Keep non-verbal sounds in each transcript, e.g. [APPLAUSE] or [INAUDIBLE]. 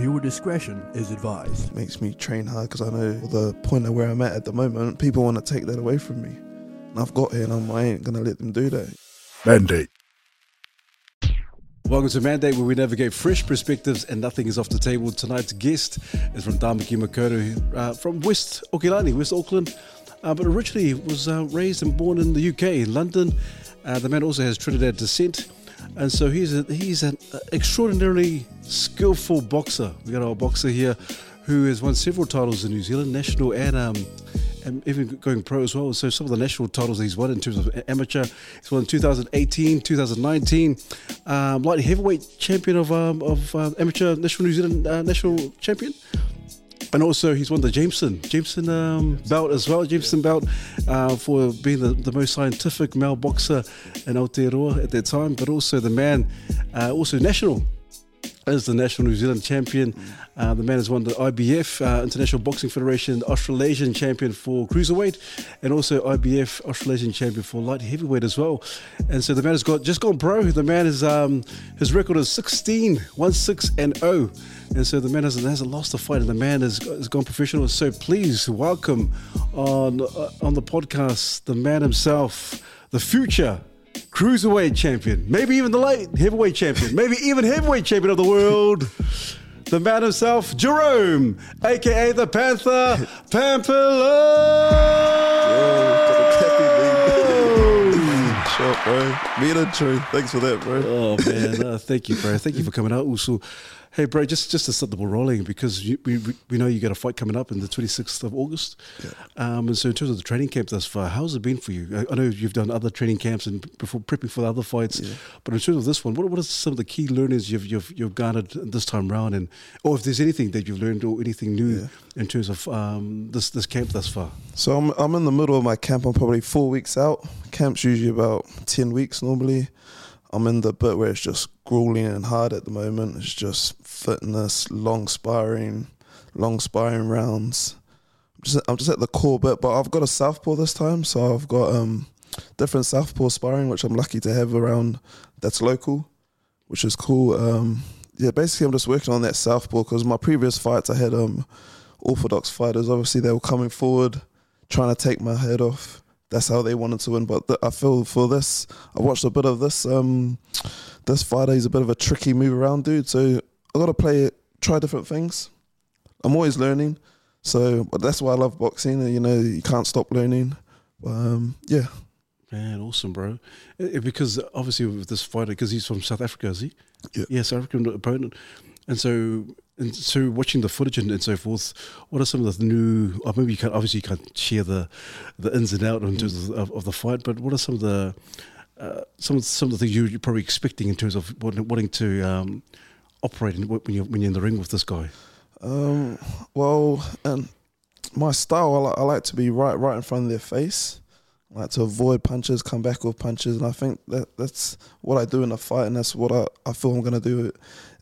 Viewer discretion is advised. makes me train hard because I know the point of where I'm at at the moment. People want to take that away from me, and I've got here, and I'm, I ain't gonna let them do that. Mandate. Welcome to Mandate, where we navigate fresh perspectives and nothing is off the table. Tonight's guest is from Tamaki Makaurau, uh, from West Okilani, West Auckland, uh, but originally was uh, raised and born in the UK, in London. Uh, the man also has Trinidad descent, and so he's a, he's an extraordinarily skillful boxer. We got our boxer here, who has won several titles in New Zealand, national and um, and even going pro as well. So some of the national titles he's won in terms of amateur, he's won 2018, 2019, um, light heavyweight champion of um, of um, amateur national New Zealand uh, national champion. And also, he's won the Jamieson Jamieson um, belt as well. Jamieson belt uh, for being the, the most scientific male boxer in Aotearoa at that time, but also the man, uh, also national as the national New Zealand champion. Uh, the man has won the IBF, uh, International Boxing Federation, Australasian champion for cruiserweight, and also IBF Australasian champion for light heavyweight as well. And so the man has got just gone pro. The man is um, his record is 16, 1 6 and 0. And so the man hasn't, hasn't lost a fight, and the man has, has gone professional. So please welcome on uh, on the podcast the man himself, the future cruiserweight champion, maybe even the light heavyweight champion, maybe even heavyweight champion of the world. The man himself, Jerome, aka the Panther Pampellone. Shot, bro. Me and true. Thanks for that, bro. Oh man, uh, thank you, bro. Thank you for coming out. Also, hey, bro, just just to set the ball rolling because you, we we know you got a fight coming up in the twenty sixth of August. Yeah. Um, and so in terms of the training camp thus far, how's it been for you? I, I know you've done other training camps and before prepping for the other fights, but in terms of this one, what what are some of the key learnings you've you've you've garnered this time round, and or if there's anything that you've learned or anything new in terms of um, this this camp thus far? So I'm I'm in the middle of my camp. I'm probably four weeks out. Camp's usually about ten weeks normally. I'm in the bit where it's just grueling and hard at the moment. It's just fitness, long sparring, long sparring rounds. I'm just, I'm just at the core bit, but I've got a southpaw this time, so I've got um, different southpaw sparring, which I'm lucky to have around. That's local, which is cool. Um, yeah, basically I'm just working on that southpaw because my previous fights I had um, orthodox fighters. Obviously they were coming forward, trying to take my head off. That's how they wanted to win. But th- I feel for this, I watched a bit of this. Um, this fighter, he's a bit of a tricky move around dude. So I got to play it, try different things. I'm always learning. So, but that's why I love boxing. You know, you can't stop learning. But, um, yeah. Man, awesome, bro. Because obviously with this fighter, because he's from South Africa, is he? Yeah. Yeah, South African opponent. And so, and so watching the footage and, and so forth, what are some of the new? Or maybe you can't obviously you can't share the the ins and out in terms of, of the fight, but what are some of the uh, some some of the things you, you're probably expecting in terms of wanting, to um, operate in, when you're when you're in the ring with this guy? Um, well, and my style, I like, I like to be right, right in front of their face. I like to avoid punches, come back with punches, and I think that that's what I do in a fight, and that's what I, I feel I'm gonna do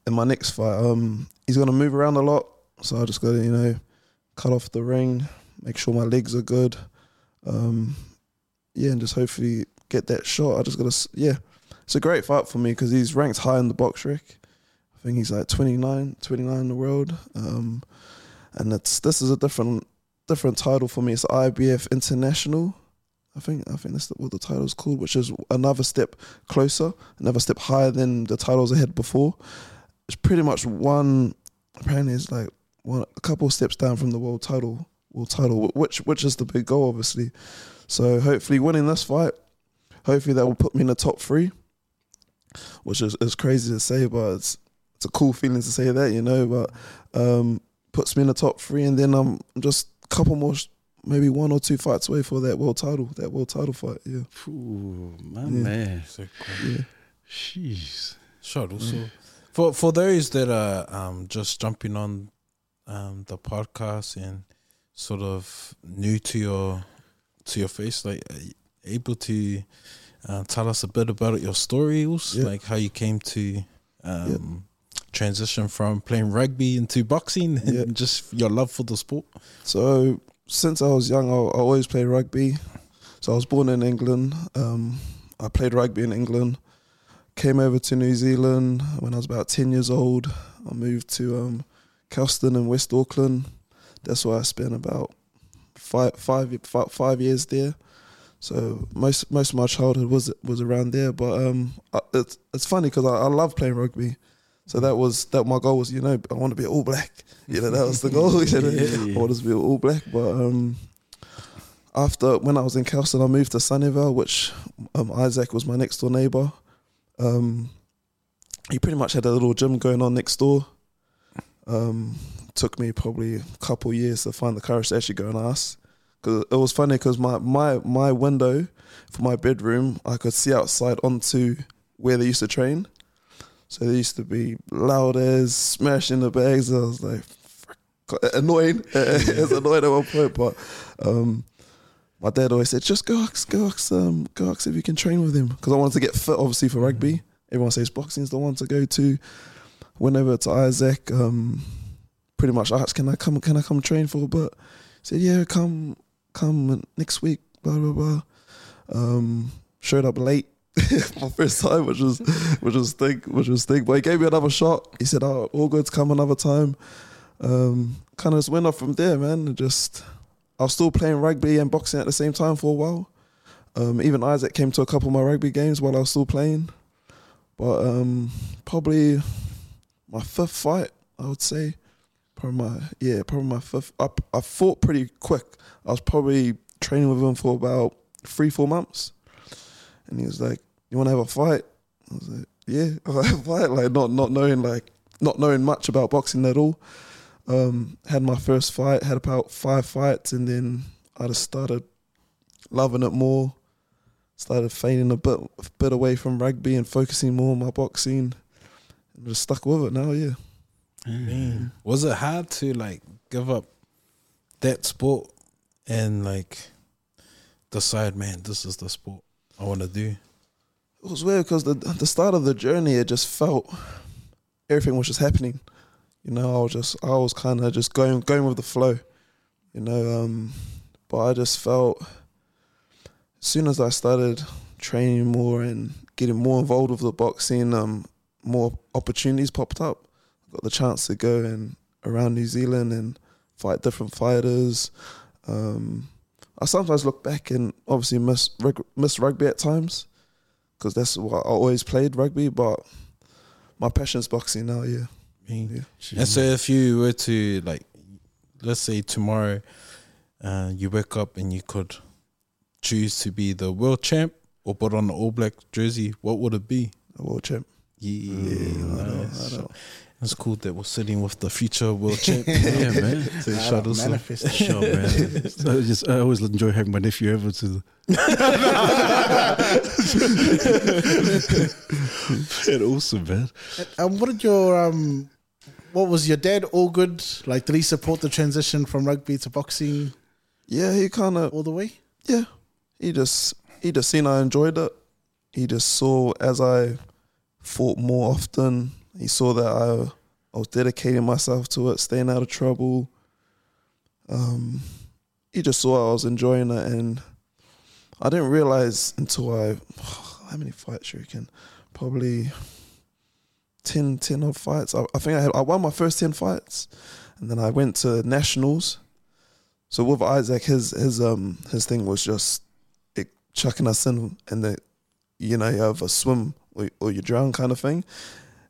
in my next fight. Um, he's gonna move around a lot, so I just gotta you know cut off the ring, make sure my legs are good, um, yeah, and just hopefully get that shot. I just gotta yeah, it's a great fight for me because he's ranked high in the BoxRec. I think he's like 29, 29 in the world. Um, and it's this is a different different title for me. It's IBF International. I think I think that's what the title's called, which is another step closer, another step higher than the titles I had before. It's pretty much one. Apparently, it's like one a couple of steps down from the world title. World title, which which is the big goal, obviously. So hopefully, winning this fight, hopefully that will put me in the top three, which is, is crazy to say, but it's it's a cool feeling to say that, you know. But um, puts me in the top three, and then I'm just a couple more, maybe one or two fights away for that world title, that world title fight. Yeah, Ooh, my Yeah. man, So cool. yeah. jeez. Sure. Also, for for those that are um, just jumping on um, the podcast and sort of new to your to your face, like able to uh, tell us a bit about your Yeah. like how you came to um, transition from playing rugby into boxing, and just your love for the sport. So since I was young, I, I always played rugby. So I was born in England. Um, I played rugby in England. Came over to New Zealand when I was about ten years old. I moved to um, Kelston in West Auckland. That's where I spent about five, five, five, five years there. So most most of my childhood was was around there. But um, it's it's funny because I, I love playing rugby. So that was that my goal was you know I want to be all black. [LAUGHS] You know that was the goal. You know, [LAUGHS] Yeah. I wanted to be all black. But um, after when I was in Kelston, I moved to Sunnyvale, which um, Isaac was my next door neighbor. Um, he pretty much had a little gym going on next door. Um, took me probably a couple years to find the courage to actually go and ask. Cause it was funny because my, my my window for my bedroom, I could see outside onto where they used to train. So they used to be loud as smashing the bags. I was like, annoying. [LAUGHS] it's annoying at one point, but um, my dad always said, just go ask, go ask, um, go ask if you can train with him because I wanted to get fit, obviously for rugby. Everyone says boxing's the one to go to. Went over to Isaac. Um, pretty much I asked, "Can I come? Can I come train for a bit?" He said, "Yeah, come, come next week." Blah blah blah. Um, showed up late [LAUGHS] my first time, which was which was thick, which was thick. But he gave me another shot. He said, "Oh, all good. Come another time." Um, kind of just went off from there, man. Just I was still playing rugby and boxing at the same time for a while. Um, even Isaac came to a couple of my rugby games while I was still playing. But um, probably my fifth fight, I would say. Probably my yeah, probably my fifth. I, I fought pretty quick. I was probably training with him for about three, four months, and he was like, "You want to have a fight?" I was like, "Yeah, [LAUGHS] I'll have a fight." Like not not knowing like not knowing much about boxing at all. Um, had my first fight, had about five fights, and then I just started loving it more. Started fading a bit a bit away from rugby and focusing more on my boxing. And just stuck with it now, yeah. Man, was it hard to like give up that sport and like decide, man, this is the sport I want to do? It was weird because the the start of the journey, it just felt everything was just happening. You know, I was just I was kind of just going going with the flow. You know, um, but I just felt as soon as I started training more and getting more involved with the boxing, um, more opportunities popped up. I got the chance to go and around New Zealand and fight different fighters. Um, I sometimes look back and obviously miss rug- miss rugby at times because that's what I always played rugby. But my passion's boxing now. Yeah, Man. yeah. And so if you were to like, let's say tomorrow, uh, you wake up and you could choose to be the world champ or put on the All Black jersey, what would it be? a world champ. Yeah, I know, nice. I know. It's cool that we're sitting with the future world champ. [LAUGHS] Yeah, man. So Nah, shout us off. manifest. Sure, man. So [LAUGHS] I just I always enjoy having my nephew over to the. [LAUGHS] man, awesome, man. Um, what did your um, what was your dad all good? Like, did he support the transition from rugby to boxing Yeah, he kind of all the way? yeah. He just he just seen I enjoyed it. He just saw as I fought more often. He saw that I I was dedicating myself to it, staying out of trouble. Um, he just saw I was enjoying it, and I didn't realize until I [SIGHS] how many fights you reckon? Probably 10, 10 odd fights. I, I think I had I won my first ten fights, and then I went to nationals. So with Isaac, his his um his thing was just it, chucking us in, and the you know you have a swim or, or you drown kind of thing,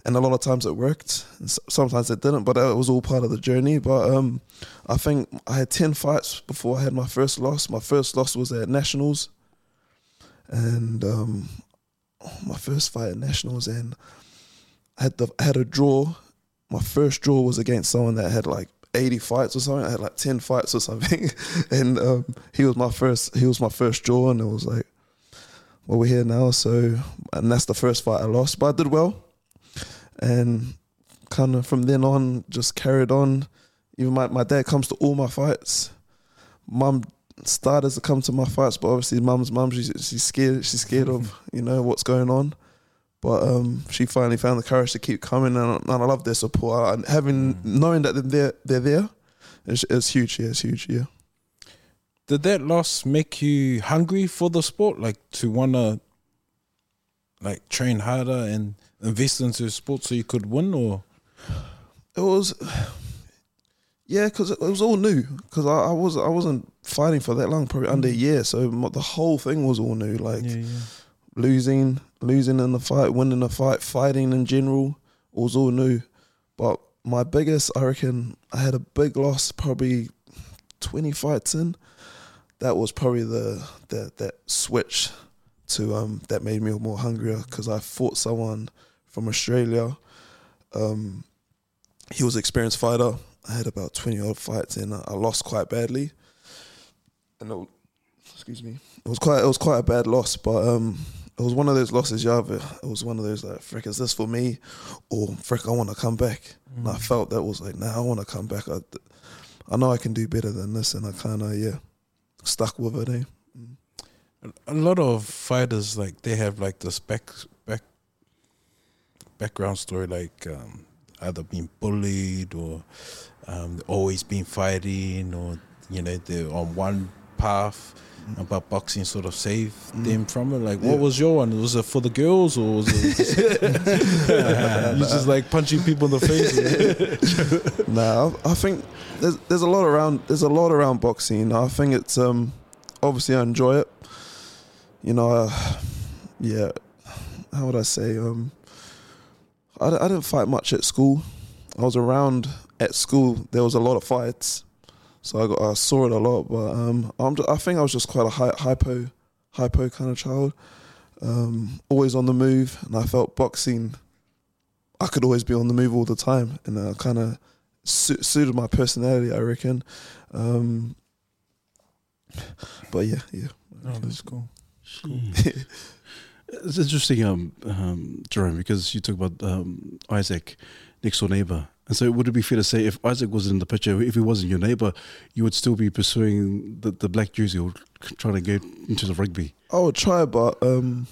and a lot of times it worked, and sometimes it didn't, but it was all part of the journey. But um, I think I had ten fights before I had my first loss. My first loss was at nationals, and um, my first fight at nationals, and I had the I had a draw. My first draw was against someone that had like 80 fights or something. I had like 10 fights or something. [LAUGHS] and um, he was my first he was my first draw and it was like well we're here now so and that's the first fight I lost. But I did well. And kind of from then on just carried on. Even my, my dad comes to all my fights. Mum started to come to my fights, but obviously mum's mum she's she's scared she's scared of, [LAUGHS] you know, what's going on. But um, she finally found the courage to keep coming, and, and I love their support. And having knowing that they're they're there, it's, it's huge. Yeah, it's huge. Yeah. Did that loss make you hungry for the sport, like to wanna like train harder and invest into sport so you could win, or It was, Yeah, because it, it was all new. Because I, I was I wasn't fighting for that long, probably under a year. So the whole thing was all new. Like Yeah, yeah. losing, losing in the fight, winning the fight, fighting in general was all new. But my biggest, I reckon, I had a big loss probably twenty fights in. That was probably the that that switch to um that made me more hungrier because I fought someone from Australia. Um, he was an experienced fighter. I had about twenty odd fights in. I lost quite badly, and it, excuse me, it was quite it was quite a bad loss. But um, it was one of those losses. Yeah, but it was one of those like, frick, is this for me, or frick, I want to come back. And I felt that was like, nah, I want to come back. I, I know I can do better than this, and I kind of yeah, stuck with it. Eh? a lot of fighters like they have like this back back background story like um, either being bullied or um, always been fighting or you know they're on one path but boxing sort of saved them from it like what was your one was it for the girls or was it just, [LAUGHS] [LAUGHS] you just like punching people in the face [LAUGHS] Nah, I, I think there's there's a lot around there's a lot around boxing. I think it's um obviously I enjoy it. You know, uh, yeah. How would I say? Um, I, I didn't fight much at school. I was around at school. There was a lot of fights, so I got I saw it a lot. But um, I'm ju- I think I was just quite a hy- hypo hypo kind of child. Um, always on the move, and I felt boxing. I could always be on the move all the time, and I kind of su- suited my personality, I reckon. Um, but yeah, yeah. oh, that's cool [LAUGHS] It's interesting, um, um, Jerome, because you talk about um, Isaac, next door neighbor. And so, would it be fair to say if Isaac wasn't in the picture, if he wasn't your neighbor, you would still be pursuing the, the black jersey or trying to get into the rugby? I would try, but um,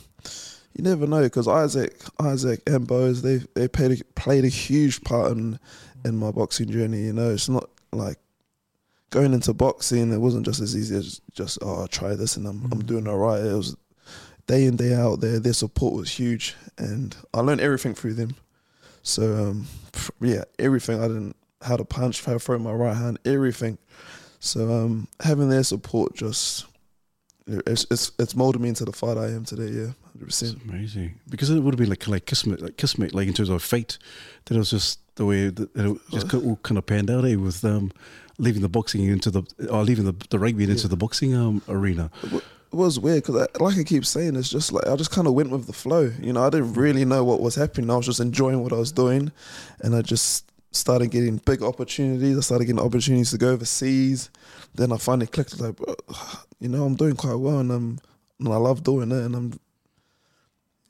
you never know because Isaac, Isaac and Bose, they they played a, played a huge part in in my boxing journey. You know, it's not like going into boxing. It wasn't just as easy as just oh, I'll try this and I'm I'm doing all right. It was day in day out. Their their support was huge, and I learned everything through them. So um, yeah, everything. I didn't how to punch, how to throw my right hand, everything. So um, having their support just it's it's it's molded me into the fight I am today. Yeah, hundred percent. amazing because it would have been like like kismet, like kismet, like in terms of fate. That it was just the way that it just all kind of panned out. Eh, with um, leaving the boxing into the or leaving the, the rugby and into the boxing um, arena. It was weird because, like I keep saying, it's just like I just kind of went with the flow. You know, I didn't really know what was happening. I was just enjoying what I was doing, and I just started getting big opportunities. I started getting opportunities to go overseas. Then I finally clicked. Like, you know, I'm doing quite well, and I'm and I love doing it, and I'm.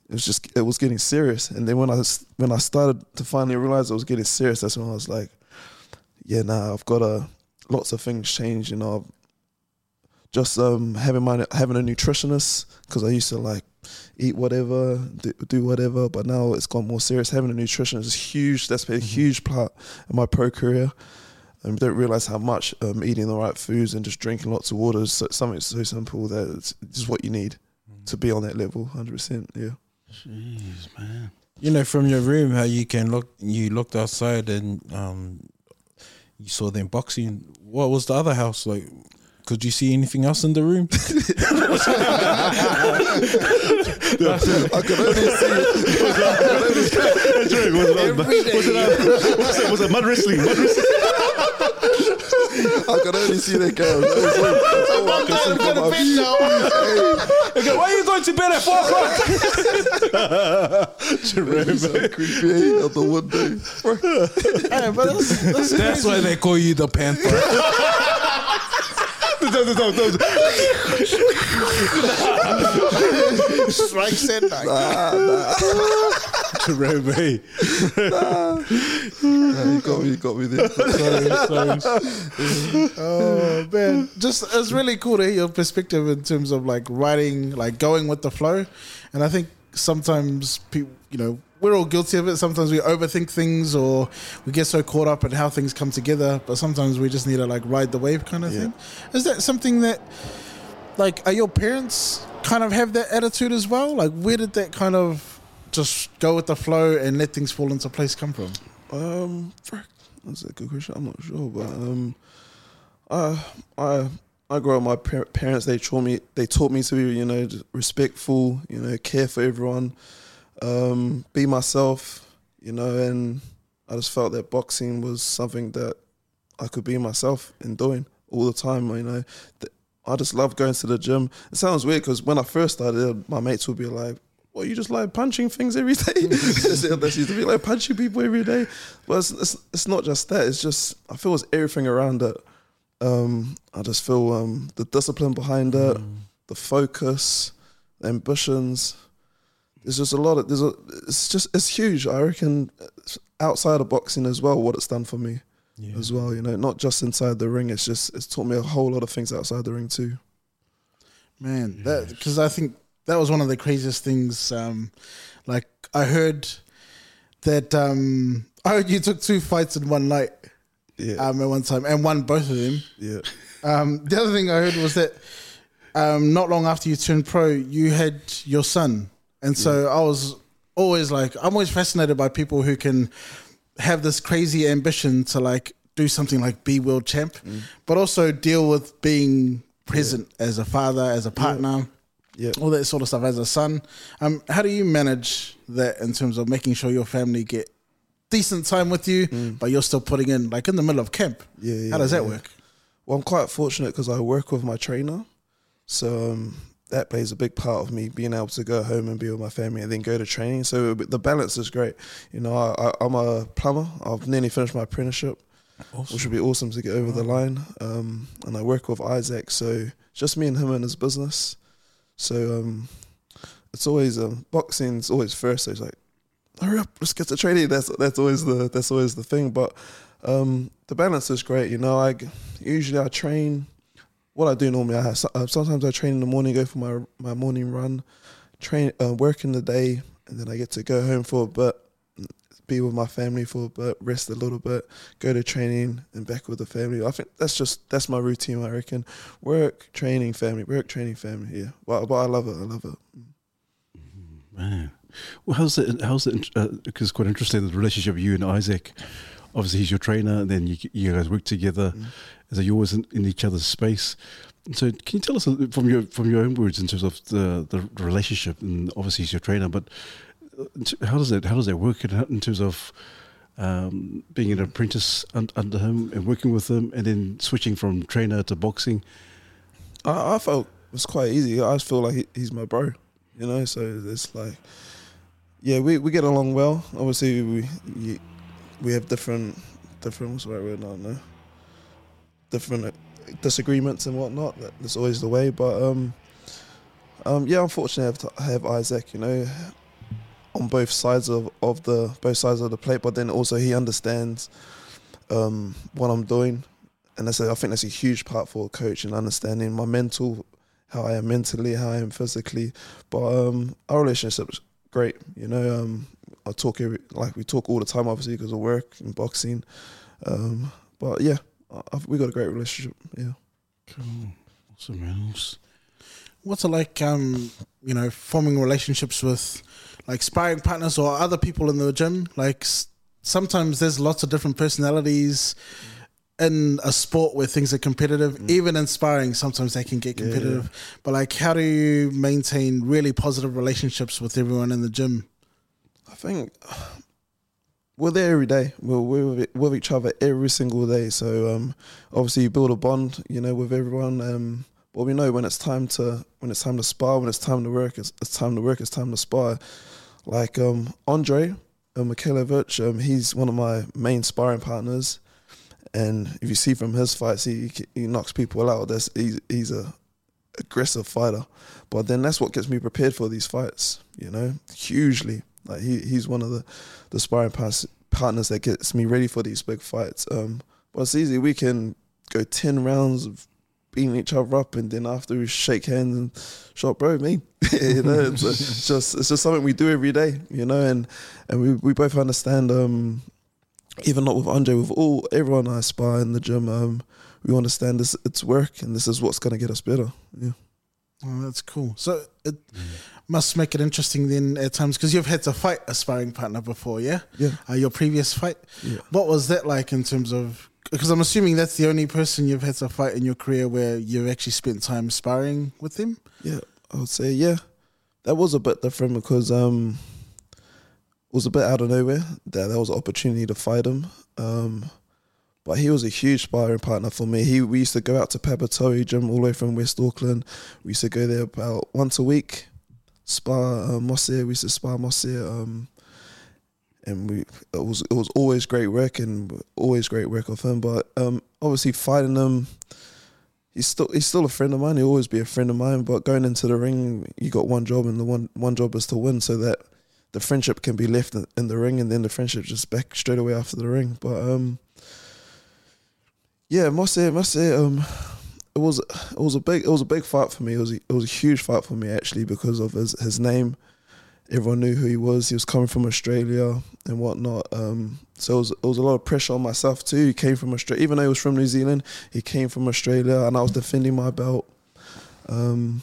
It was just it was getting serious, and then when I when I started to finally realize it was getting serious, that's when I was like, yeah, nah, I've got a Lots of things change, you know. Just um having my having a nutritionist because I used to like eat whatever, do, do whatever, but now it's gone more serious. Having a nutritionist is huge. That's been a huge part of my pro career. And you don't realize how much um, eating the right foods and just drinking lots of water is so, something so simple that it's just what you need to be on that level. Hundred percent, yeah. Jeez, man. you know from your room how you can look you looked outside and um you saw them boxing what was the other house like could you see anything else in the room? [LAUGHS] I could only see was, it, was it mud wrestling? Mud wrestling? I could only see the girls. [LAUGHS] That's all, that's all I can see from my view. okay, why are you going to bed at four o'clock? [LAUGHS] Hey, so creepy. Eh, out the window. Hey, but that's, that's, that's why they call you the panther strikes at night. [LAUGHS] Jerome, hey. Yeah, you got me, you got me there. [LAUGHS] sorry Oh man, just it's really cool to hear your perspective in terms of like writing, like going with the flow. And I think sometimes people, you know, we're all guilty of it. Sometimes we overthink things, or we get so caught up in how things come together. But sometimes we just need to like ride the wave, kind of Yeah. thing. Is that something that, like, are your parents kind of have that attitude as well? Like, where did that kind of just go with the flow and let things fall into place come from? Um, That's a good question. I'm not sure, but um, I I I grew up. My par- parents they taught me they taught me to be you know respectful, you know, care for everyone, um, be myself, you know, and I just felt that boxing was something that I could be myself in doing all the time. You know, I just love going to the gym. It sounds weird because when I first started, my mates would be like. Well, you just like punching things every day. [LAUGHS] that used to be like punching people every day. But it's, it's, it's not just that. It's just I feel it's everything around it. Um, I just feel um, the discipline behind it, the focus, the ambitions. There's just a lot of there's a. It's just it's huge. I reckon outside of boxing as well. What it's done for me Yeah. as well. You know, not just inside the ring. It's just it's taught me a whole lot of things outside the ring too. Man, that because I think that was one of the craziest things. Um, like I heard that um, I heard you took two fights in one night Yeah, um, at one time and won both of them. yeah, Um, the other thing I heard was that um, not long after you turned pro, you had your son, and so I was always like, I'm always fascinated by people who can have this crazy ambition to like do something like be world champ, but also deal with being present as a father, as a partner, yeah. all that sort of stuff as a son. Um, how do you manage that in terms of making sure your family get decent time with you, but you're still putting in like in the middle of camp? Yeah, yeah, How does that yeah. work? Well, I'm quite fortunate because I work with my trainer, so um, that plays a big part of me being able to go home and be with my family and then go to training. So the balance is great. You know, I, I'm a plumber. I've nearly finished my apprenticeship, which would be awesome to get over the line. Um, and I work with Isaac, so just me and him and his business. So um, it's always um, boxing's always first. So it's like, hurry up, let's get to training. That's that's always the that's always the thing. But um, the balance is great. You know, I usually I train. What I do normally, I have, uh, sometimes I train in the morning, go for my my morning run, train, uh, work in the day, and then I get to go home for a bit, be with my family for a bit, rest a little bit, go to training, and back with the family. I think that's just that's my routine. I reckon work, training, family, work, training, family. Yeah, but but I love it. I love it. Man. Well, how's it? How's it? Because it's quite interesting the relationship of you and Isaac. Obviously, he's your trainer, and then you, you guys work together. So you're always in, in each other's space. So, can you tell us a- from your from your own words in terms of the the relationship? And obviously, he's your trainer, but uh, how does it how does that work in, in terms of um, being an apprentice un, under him and working with him, and then switching from trainer to boxing? I, I felt it was quite easy. I just feel like he, he's my bro, you know. So it's like, yeah, we, we get along well. Obviously, we we, we have different different what's the right word? I know. Different uh, disagreements and whatnot. That's always the way. But um, um, yeah, unfortunately, I have, to have Isaac. You know, on both sides of, of the both sides of the plate. But then also he understands um, what I'm doing and that's a, I think that's a huge part for a coach and understanding my mental, how I am mentally, how I am physically. But um, our relationship's great. You know, um, I talk every, like we talk all the time, obviously because of work and boxing. Um, but yeah, I've, we got a great relationship. Yeah. Cool. Awesome, man. What's it like, um, you know, forming relationships with like sparring partners or other people in the gym? Like s- sometimes there's lots of different personalities in a sport where things are competitive. Even in sparring, sometimes they can get Yeah, competitive. But like, how do you maintain really positive relationships with everyone in the gym? I think we're there every day. We're, we're with, each other every single day. So um, obviously you build a bond, you know, with everyone. Um, but we know when it's time to when it's time to spar, when it's time to work, it's, it's time to work. It's time to spar. Like um, Andrei uh, Mikhailovich, um, he's one of my main sparring partners. And if you see from his fights, he he knocks people out. That's he's he's a aggressive fighter. But then that's what gets me prepared for these fights, you know, hugely. Like he, he's one of the, the sparring pas- partners that gets me ready for these big fights. Um, but it's easy. We can go 10 rounds of beating each other up and then after we shake hands and shot bro me [LAUGHS] you know it's, it's just it's just something we do every day you know and and we, we both understand um even not with Andrei with all everyone I spar in the gym um we understand this it's work and this is what's going to get us better yeah Oh, that's cool. So, it, must make it interesting then at times because you've had to fight a sparring partner before, yeah? Yeah. Uh, your previous fight. Yeah. What was that like in terms of? Because I'm assuming that's the only person you've had to fight in your career where you've actually spent time sparring with him. Yeah, I would say yeah. That was a bit different because um it was a bit out of nowhere. That there was an opportunity to fight him. Um but he was a huge sparring partner for me. He we used to go out to Papatoe gym all the way from West Auckland. We used to go there about once a week. Spar uh, we used to spar Mosse. Um and we it was it was always great work and always great work of him. But um obviously fighting him he's still he's still a friend of mine. He'll always be a friend of mine. But going into the ring, you got one job, and the one one job is to win, so that the friendship can be left in, in the ring, and then the friendship just back straight away after the ring. But um, yeah, must say, must say, um, it was it was a big it was a big fight for me. It was a, it was a huge fight for me actually because of his his name. Everyone knew who he was. He was coming from Australia and whatnot. Um, so it was, it was a lot of pressure on myself too. He came from Australia, even though he was from New Zealand. He came from Australia, and I was defending my belt. Um,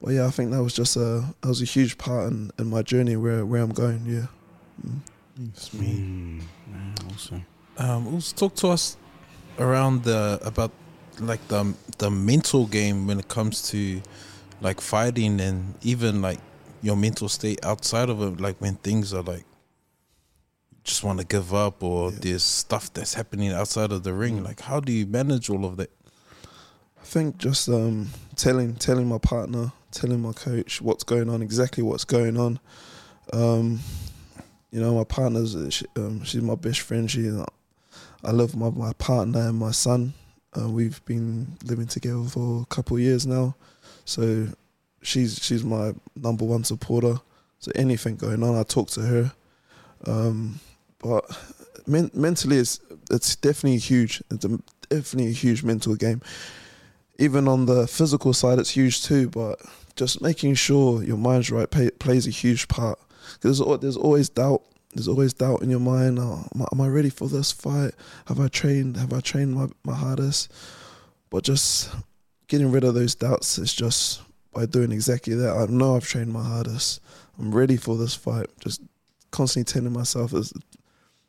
but yeah, I think that was just a that was a huge part in, in my journey where where I'm going. Yeah. It's me. Mm, yeah, awesome. Um, also talk to us around the about like the the mental game when it comes to like fighting and even like your mental state outside of it, like when things are like just want to give up or Yeah. there's stuff that's happening outside of the ring. Like, how do you manage all of that? I think just um, telling telling my partner, telling my coach what's going on, exactly what's going on. Um, you know, my partner's she, um, she's my best friend. She, I love my my partner and my son. Uh, we've been living together for a couple of years now, so she's she's my number one supporter. So anything going on, I talk to her. Um, but men- mentally, it's it's definitely huge. It's a, definitely a huge mental game even on the physical side, it's huge too. But just making sure your mind's right pay, plays a huge part. Because there's, there's always doubt. There's always doubt in your mind. Oh, am, I, am I ready for this fight? Have I trained? Have I trained my, my hardest? But just getting rid of those doubts is just by doing exactly that. I know I've trained my hardest. I'm ready for this fight. Just constantly telling myself, is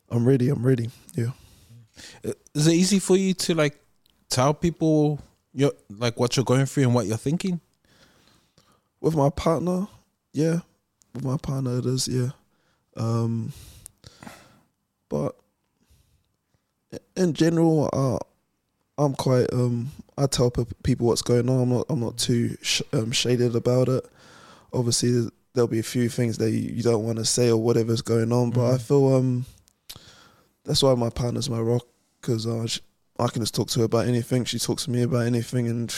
I'm ready. I'm ready. Yeah. Is it easy for you to like tell people your like what you're going through and what you're thinking? with my partner, yeah, with my partner it is, yeah. Um, but in general, uh, I'm quite um, I tell pe- people what's going on. I'm not I'm not too sh- um, shaded about it. Obviously, there'll be a few things that you, you don't want to say or whatever's going on, but I Mhm. feel um, that's why my partner's my rock because uh, I can just talk to her about anything. She talks to me about anything, and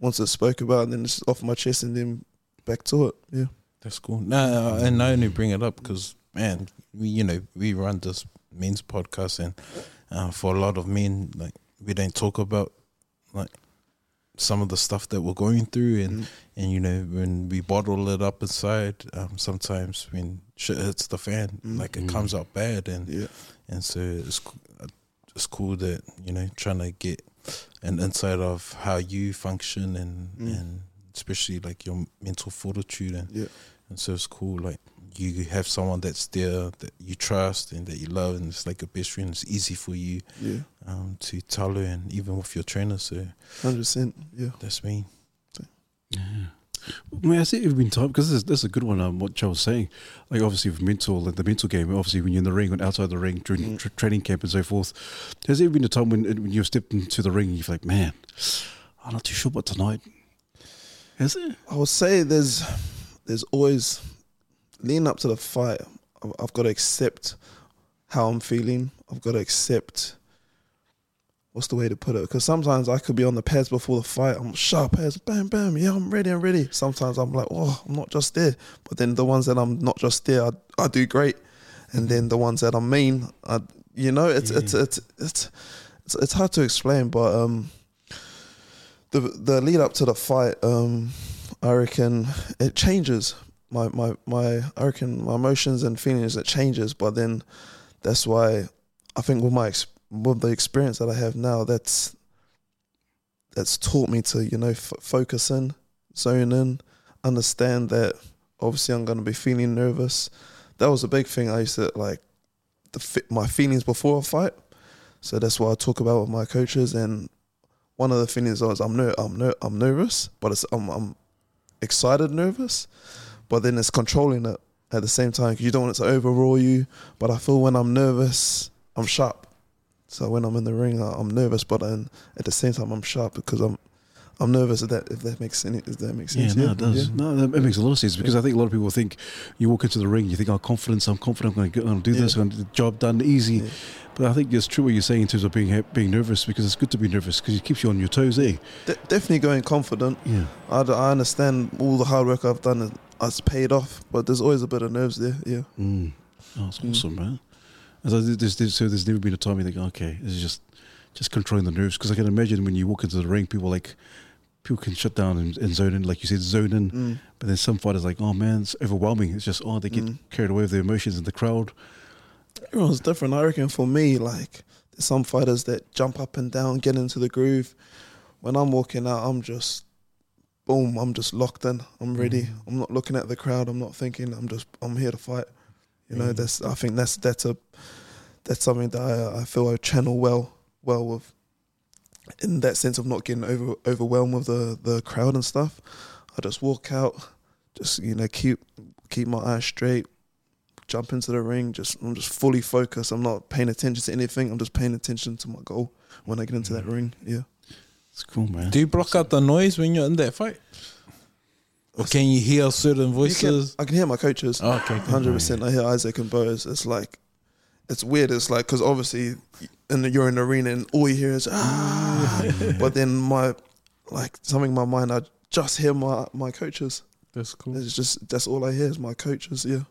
once it's spoke about, it, then it's off my chest, and then back to it. Yeah. That's cool. No, and I only bring it up because, man, we you know we run this men's podcast, and uh, for a lot of men, like we don't talk about like some of the stuff that we're going through, and Mm. and you know when we bottle it up inside, um, sometimes when shit hits the fan, Mm. like it Mm. comes out bad, and Yeah. and so it's uh, it's cool that you know trying to get an insight of how you function and Mm. and especially like your mental fortitude and Yeah. and so it's cool like you have someone that's there that you trust and that you love and it's like a best friend it's easy for you Yeah. um to tell her and even with your trainer so Hundred percent. Yeah. that's me Yeah. I mean, I think it's been time because this, is- this is a good one. Um, what Joe was saying, like obviously with mental, like the mental game. Obviously, when you're in the ring, when outside the ring, during Mm. tra- training camp and so forth. Has there ever been a time when when you stepped into the ring, and you're like, man, I'm not too sure about tonight. Is it? I would say there's there's always leading up to the fight. I've, I've got to accept how I'm feeling. I've got to accept what's the way to put it? Because sometimes I could be on the pads before the fight. I'm sharp as bam bam. Yeah, I'm ready. I'm ready. Sometimes I'm like, oh, I'm not just there. But then the ones that I'm not just there, I, I do great. And then the ones that I'm mean, I, you know, it's it's, it's it's it's it's hard to explain. But um, the the lead up to the fight, um, I reckon it changes. My my my I reckon my emotions and feelings it changes. But then that's why I think with my with the experience that I have now, that's that's taught me to you know f- focus in, zone in, understand that obviously I'm gonna be feeling nervous. That was a big thing. I used to like the my feelings before a fight. So that's what I talk about with my coaches. And one of the feelings was I'm ner- I'm ner- I'm nervous, but it's I'm, I'm excited nervous, but then it's controlling it at the same time because you don't want it to overrule you. But I feel when I'm nervous, I'm sharp. So when I'm in the ring, I- I'm nervous, but then at the same time, I'm sharp because I'm I'm nervous. If that if that makes any if that makes Yeah, sense. no, it does. Yeah. No, that, it makes a lot of sense because I think a lot of people think you walk into the ring, you think, "Oh, confidence. I'm confident. I'm going to do this. Yeah. I'm going to get the job done easy." But I think it's true what you're saying in terms of being being nervous because it's good to be nervous because it keeps you on your toes, eh? De- definitely going confident. Yeah. I, I understand all the hard work I've done it's paid off, but there's always a bit of nerves there. Yeah. Mm. Oh, it's Mm. awesome, man. So there's, there's, so there's never been a time you think, okay, this is just just controlling the nerves because I can imagine when you walk into the ring, people like people can shut down and, and zone in, like you said, zone in. Mm. But then some fighters like, oh man, it's overwhelming. It's just oh, they get Mm. carried away with their emotions in the crowd. Everyone's different. I reckon for me, like there's some fighters that jump up and down, get into the groove. When I'm walking out, I'm just boom. I'm just locked in. I'm ready. I'm not looking at the crowd. I'm not thinking. I'm just I'm here to fight. You know, Mm. that's I think that's that's a that's something that I, I feel I channel well well with. In that sense of not getting over overwhelmed with the the crowd and stuff, I just walk out, just you know keep keep my eyes straight, jump into the ring. Just I'm just fully focused. I'm not paying attention to anything. I'm just paying attention to my goal when I get into that ring. Yeah. It's cool, man. Do you block out the noise when you're in that fight? Or can you hear certain You can- voices? I can hear my coaches. Oh, okay. Hundred percent. I hear Isaac and Bo. It's, it's like, it's weird. It's like because obviously, in the, you're in the arena and all you hear is ah, but then my, like something in my mind, I just hear my my coaches. That's cool. It's just that's all I hear is my coaches. Yeah,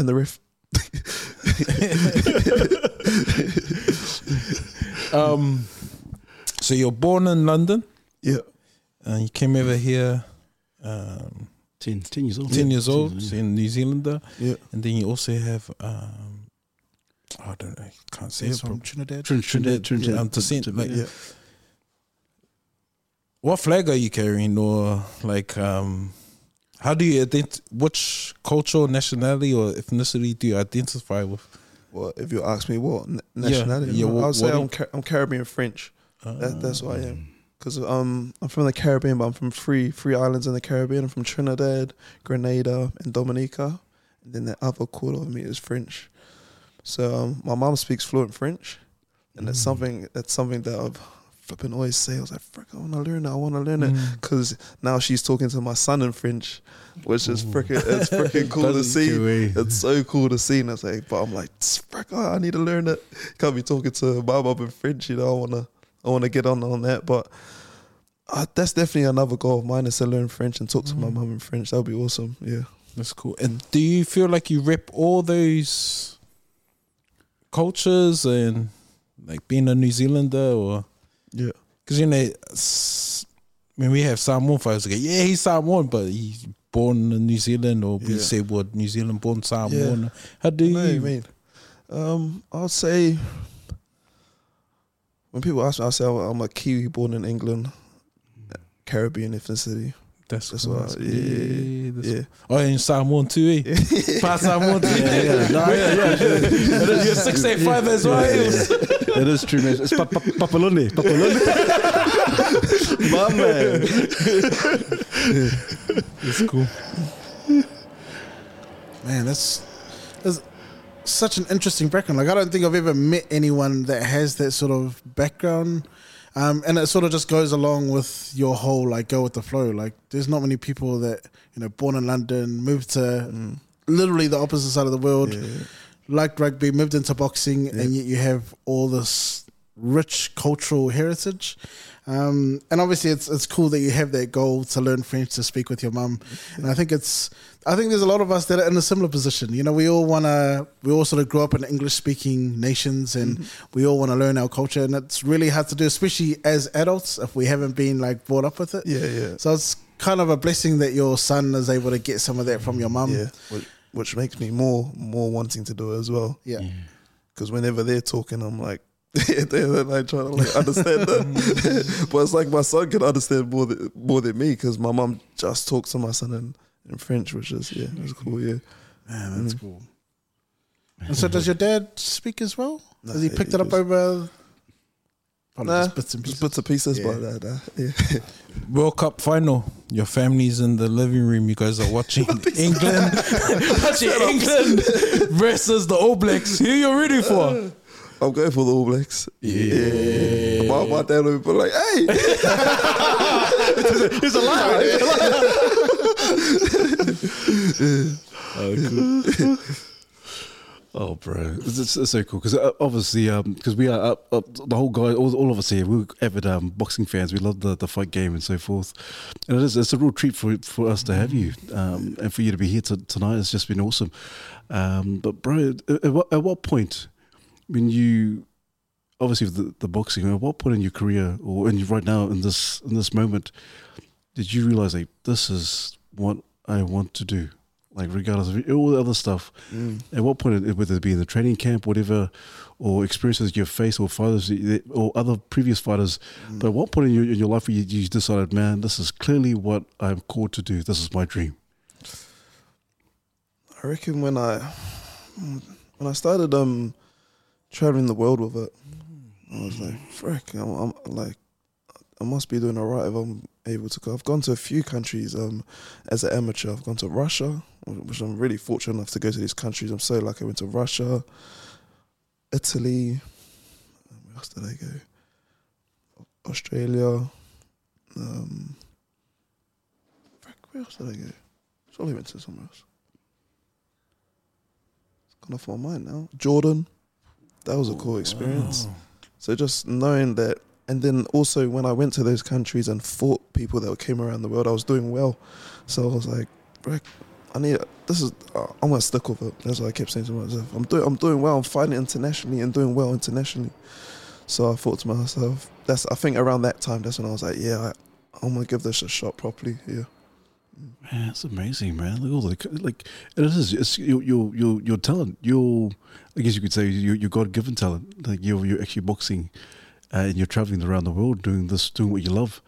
and the ref. Um, so you're born in London, Yeah. and you came over here, um, 10, 10 years old. ten Yeah. years old, Yeah. so you're New Zealander, Yeah. and then you also have, um, I don't know, can't say He's it. from But Trinidad. Trin- Trinidad, Trinidad. um, descent, like- Yeah. what flag are you carrying, or like, um, how do you ident- Which cultural nationality or ethnicity do you identify with? Well, if you ask me what n- Yeah, nationality, yeah, I what- would say I'm, Car- I'm Caribbean French. That, that's what I Mm. am. Because um, I'm from the Caribbean, but I'm from three three islands in the Caribbean. I'm from Trinidad, Grenada, and Dominica. And then the other quarter of me is French. So um, my mom speaks fluent French, and that's Mm. something that's something that I've flipping always say. I was like, "Frick, I want to learn it. I want to learn it." Mm. Because now she's talking to my son in French, which is freaking it's freaking [LAUGHS] cool to see. It's so cool to see, and I say, but I'm like, frick, oh, I need to learn it. Can't be talking to my mum in French, you know. I wanna, I wanna get on on that, but uh, that's definitely another goal of mine is to learn French and talk to my Mm. mum in French. That would be awesome. Yeah, That's cool. And do you feel like you rep all those cultures and like being a New Zealander or yeah, because you know when we have Samoan fighters, go, yeah, he's Samoan, but he's born in New Zealand, or we Yeah. say what New Zealand born Samoan. How do you? know you mean? Um, I'll say when people ask me, I say I'm a Kiwi born in England, Caribbean ethnicity. That's, That's what I- yeah, Yeah, that's Yeah, Oh, and Samoan too, eh? [LAUGHS] Part Samoan too. Yeah, yeah. No, yeah, yeah. [LAUGHS] You're six eight five as well. eh? That is true, man. It's pa- pa- Papalone. Papalone. [LAUGHS] My man. It's cool. Man, that's that's such an interesting background. Like I don't think I've ever met anyone that has that sort of background. Um, and it sort of just goes along with your whole like go with the flow. Like there's not many people that you know born in London, moved to Mm. literally the opposite side of the world, yeah, liked rugby, moved into boxing, and yet you have all this rich cultural heritage. Um, and obviously, it's it's cool that you have that goal to learn French to speak with your mum. And I think it's I think there's a lot of us that are in a similar position. You know, we all wanna we all sort of grow up in English speaking nations, and we all want to learn our culture, and it's really hard to do, especially as adults if we haven't been like brought up with it. yeah, yeah. So it's kind of a blessing that your son is able to get some of that from your mum. yeah, which, which makes me more more wanting to do it as well. yeah. Because whenever they're talking, I'm like, [LAUGHS] they're like trying to like understand that. [LAUGHS] but it's like my son can understand more than more than me because my mom just talks to my son in, in French, which is yeah, it was cool. Yeah, Man, that's Mm. cool. And so, does your dad speak as well? Nah, Has he he picked it up just- over? Probably Nah, just bits and just pieces. bits and pieces, Yeah. but uh, uh, yeah. [LAUGHS] World Cup final. Your family's in the living room. You guys are watching England. watching England versus the All Blacks. Who you're rooting for? I'm going for the All Blacks. Yeah, My, my dad would be like, "Hey, [LAUGHS] He's alive. [LAUGHS] [LAUGHS] Oh, bro, it's, it's, it's so cool because uh, obviously, because we are up, up, the whole guy, all, all of us here, we're avid um, boxing fans. We love the, the fight game and so forth, and it is it's a real treat for for us to have you um, and for you to be here to, tonight. It's just been awesome. Um, but bro, at, at, what, at what point when you obviously the, the boxing, at what point in your career or in right now in this in this moment did you realize like this is what I want to do? Like regardless of all the other stuff, at what point, whether it be in the training camp, whatever, or experiences you face or fighters or other previous fighters, but at what point in your, in your life you, you decided, man, this is clearly what I'm called to do. This is my dream. I reckon when I when I started um traveling the world with it, I was like, frick, I'm, I'm like, I must be doing alright if I'm able to go. I've gone to a few countries um as an amateur. I've gone to Russia, which I'm really fortunate enough to go to these countries. I'm so lucky. I went to Russia, Italy. Where else did I go? Australia. Um, frick, where else did I go? Surely went to somewhere else It's gone off my mind now. Jordan, that was a cool experience. So just knowing that, and then also when I went to those countries and fought people that came around the world, I was doing well. So I was like, "Rick, I need this is uh, I'm gonna stick with it. That's what I kept saying to myself. I'm doing I'm doing well. I'm fighting internationally and doing well internationally. So I thought to myself, that's I think around that time, that's when I was like, yeah, I, I'm gonna give this a shot properly. Yeah. Man, it's amazing, man. Look all the like it is. It's your your your your talent. Your I guess you could say your your God given talent. Like you're you're actually boxing, uh, and you're traveling around the world doing this, doing what you love.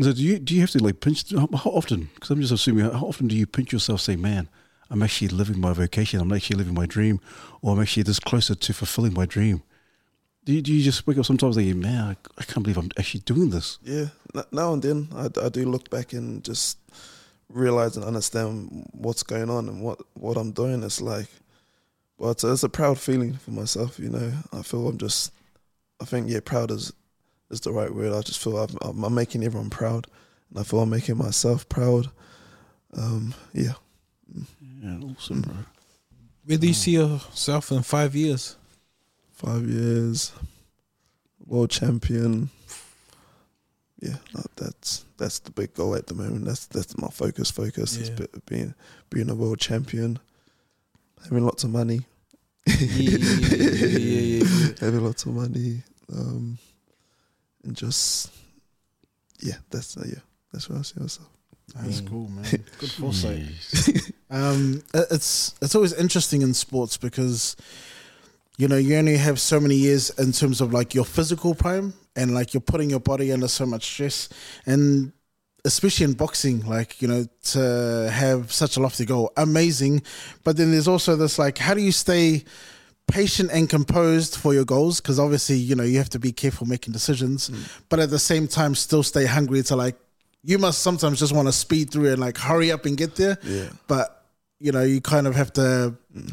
So do you do you have to like pinch how, how often? Because I'm just assuming how often do you pinch yourself? Say, man, I'm actually living my vocation. I'm actually living my dream, or I'm actually this closer to fulfilling my dream. Do you, do you just wake up sometimes thinking, man, I, I can't believe I'm actually doing this? Yeah, now and then I do look back and just realize and understand what's going on and what, what I'm doing. It's like, but it's a proud feeling for myself. You know, I feel I'm just, I think yeah, proud is is the right word. I just feel I'm, I'm, I'm making everyone proud, and I feel I'm making myself proud. Um, yeah, Yeah, awesome, bro. Where do you see yourself in five years? five years, world champion. Yeah, that- that's that's the big goal at the moment. That's that's my focus. Focus is Yeah. be- being being a world champion, having lots of money, Yeah, yeah, yeah, yeah, yeah, yeah. [LAUGHS] having lots of money, um, and just yeah, that's uh, yeah, that's where I see myself. That's Mm. cool, man. [LAUGHS] Good foresight. Um, it's it's always interesting in sports because you know you only have so many years in terms of like your physical prime and like you're putting your body under so much stress. And especially in boxing like you know to have such a lofty goal amazing. But then there's also this like how do you stay patient and composed for your goals? Because obviously you know you have to be careful making decisions hmm. but at the same time still stay hungry to like you must sometimes just want to speed through and like hurry up and get there. Yeah. but you know you kind of have to hmm.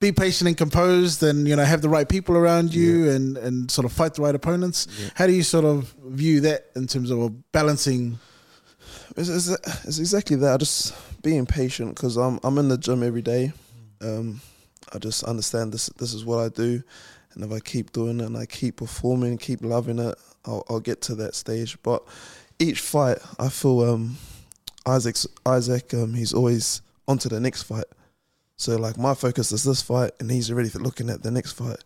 Be patient and composed and you know have the right people around you and and sort of fight the right opponents how do you sort of view that in terms of balancing It's, it's, it's exactly that. I just being patient because I'm I'm in the gym every day. Um, I just understand this. This is what I do, and if I keep doing it and I keep performing, keep loving it, I'll, I'll get to that stage. But each fight, I feel um, Isaac's Isaac. Um, he's always on to the next fight. So like my focus is this fight, and he's already looking at the next fight.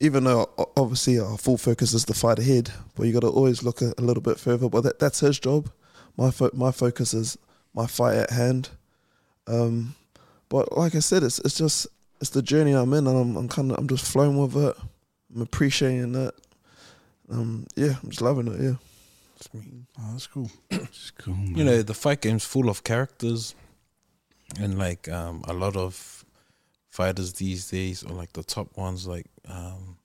Even though obviously our full focus is the fight ahead, but you got to always look a, a little bit further. But that, that's his job my fo- my focus is my fight at hand. Um, but like I said, it's it's just it's the journey I'm in, and I'm I'm kind of I'm just flowing with it. I'm appreciating it. Um, yeah, I'm just loving it. Yeah, oh that's cool It's cool, man. You know, the fight game's full of characters. And like um, a lot of fighters these days, or like the top ones, like um,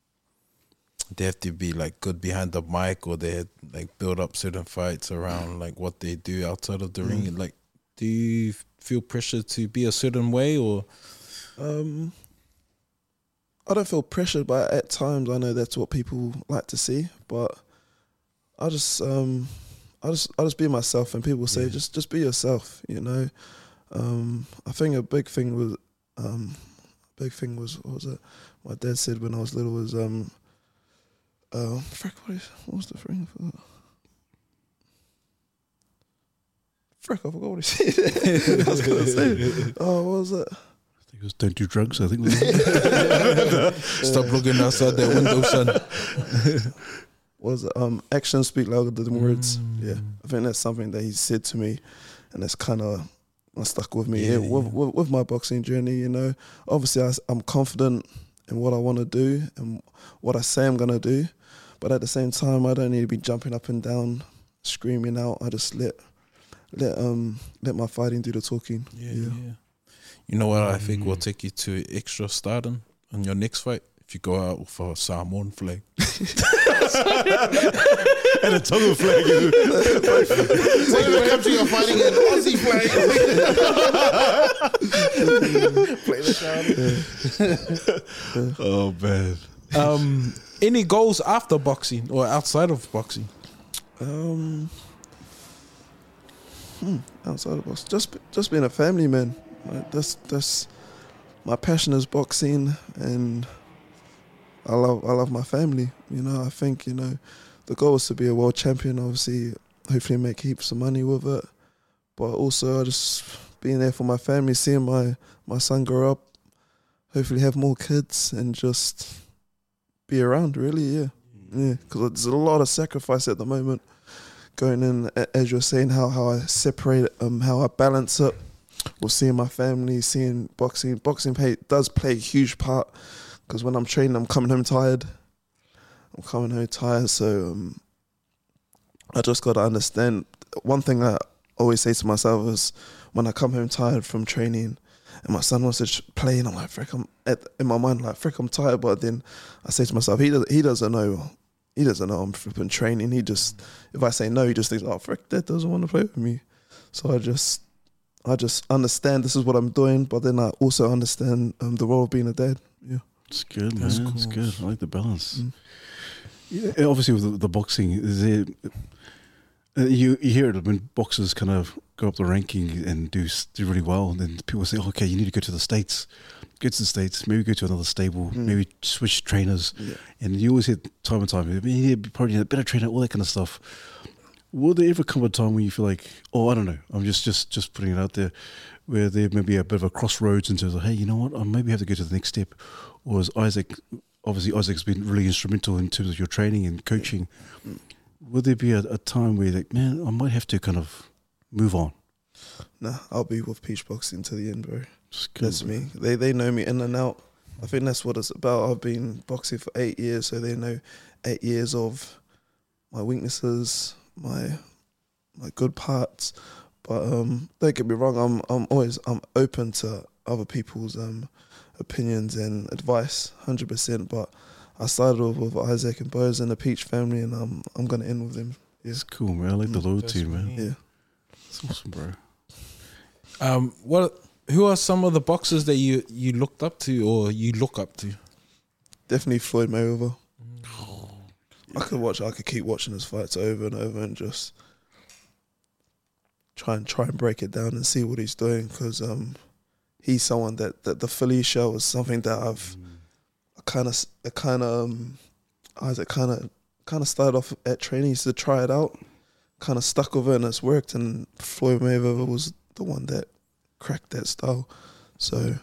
they have to be like good behind the mic, or they like build up certain fights around like what they do outside of the ring. Like, do you feel pressure to be a certain way, or Um, I don't feel pressured, but at times I know that's what people like to see. But I just, um, I just, I just be myself, and people say Yeah. just, just be yourself. You know, um, I think a big thing was, um, big thing was, what was it? My dad said when I was little was, um, uh, frick, what, is, what was the thing for that? Frick, I forgot what he [LAUGHS] said. I was gonna say, [LAUGHS] oh, what was it? I think it was don't do drugs. I think. [LAUGHS] Stop looking outside that window, son? was it, um actions speak louder than words. Mm. Yeah, I think that's something that he said to me, and that's kind of stuck with me. Yeah, Yeah, with. With, with my boxing journey, you know, obviously I, am confident in what I want to do and what I say I'm gonna do, but at the same time, I don't need to be jumping up and down, screaming out. I just let let um let my fighting do the talking. Yeah, Yeah. yeah. You know what I think will take you to extra stardom on your next fight if you go out for a Samoan flag. [LAUGHS] [LAUGHS] and a Tonga flag. Whenever [LAUGHS] country you're fighting an Aussie flag. Play the crowd. oh man. Um, any goals after boxing or outside of boxing? Um, hmm, outside of boxing, just just being a family man. Like, that's that's my passion is boxing, and I love I love my family. You know, I think you know the goal is to be a world champion. Obviously, hopefully make heaps of money with it, but also I just being there for my family, seeing my my son grow up, hopefully have more kids, and just be around. Really, yeah. Yeah, because there's a lot of sacrifice at the moment going in. As you're saying, how how I separate, um, how I balance it with seeing my family, seeing boxing. Boxing play, does play a huge part because when I'm training, I'm coming home tired. I'm coming home tired, so um, I just got to understand. One thing I always say to myself is when I come home tired from training. And my son wants to play, and I'm like, "Frick!" I'm in my mind like, "Frick!" I'm tired, but then I say to myself, "He does, he doesn't know he doesn't know I'm flipping training. He just, if I say no, he just thinks, oh, frick, dad doesn't want to play with me. So I just, I just understand this is what I'm doing, but then I also understand um, the role of being a dad. Yeah. It's good, man. That's It's good. I like the balance. Mm. Yeah, obviously with the, the boxing, is it, uh, you you hear it when boxers kind of go up the ranking and do do really well, and then people say, okay, you need to go to the states, go to the states, maybe go to another stable, Mm. maybe switch trainers, Yeah. and you always hear time and time, I you need probably need a better trainer, all that kind of stuff. Will there ever come a time when you feel like, oh, I don't know, I'm just just just putting it out there, where there may be a bit of a crossroads in terms of, hey, you know what, I maybe have to go to the next step, or is Isaac, obviously Isaac's been really instrumental in terms of your training and coaching. Will there be a, a time where you're like, man, I might have to kind of move on? Nah, I'll be with Peach Boxing to the end, bro. Good, That's bro. me. They they know me in and out. I think that's what it's about. I've been boxing for eight years, so they know eight years of my weaknesses, my my good parts. But um, don't get me wrong. I'm I'm always I'm open to other people's um, opinions and advice, hundred percent. But I started off with Isaac and Boaz and the Peach family, and I'm I'm gonna end with them. It's cool, man. I like the Mm, loyalty, man. Yeah. It's awesome, bro. Um, what? Who are some of the boxers that you you looked up to or you look up to? Definitely Floyd Mayweather. I could watch. I could keep watching his fights over and over and just try and try and break it down and see what he's doing because um, he's someone that, that the Philly shell is something that I've kind of kind of um, Isaac kind of kind of started off at training to try it out, kind of stuck with it and it's worked. And Floyd Mayweather was the one that cracked that style, so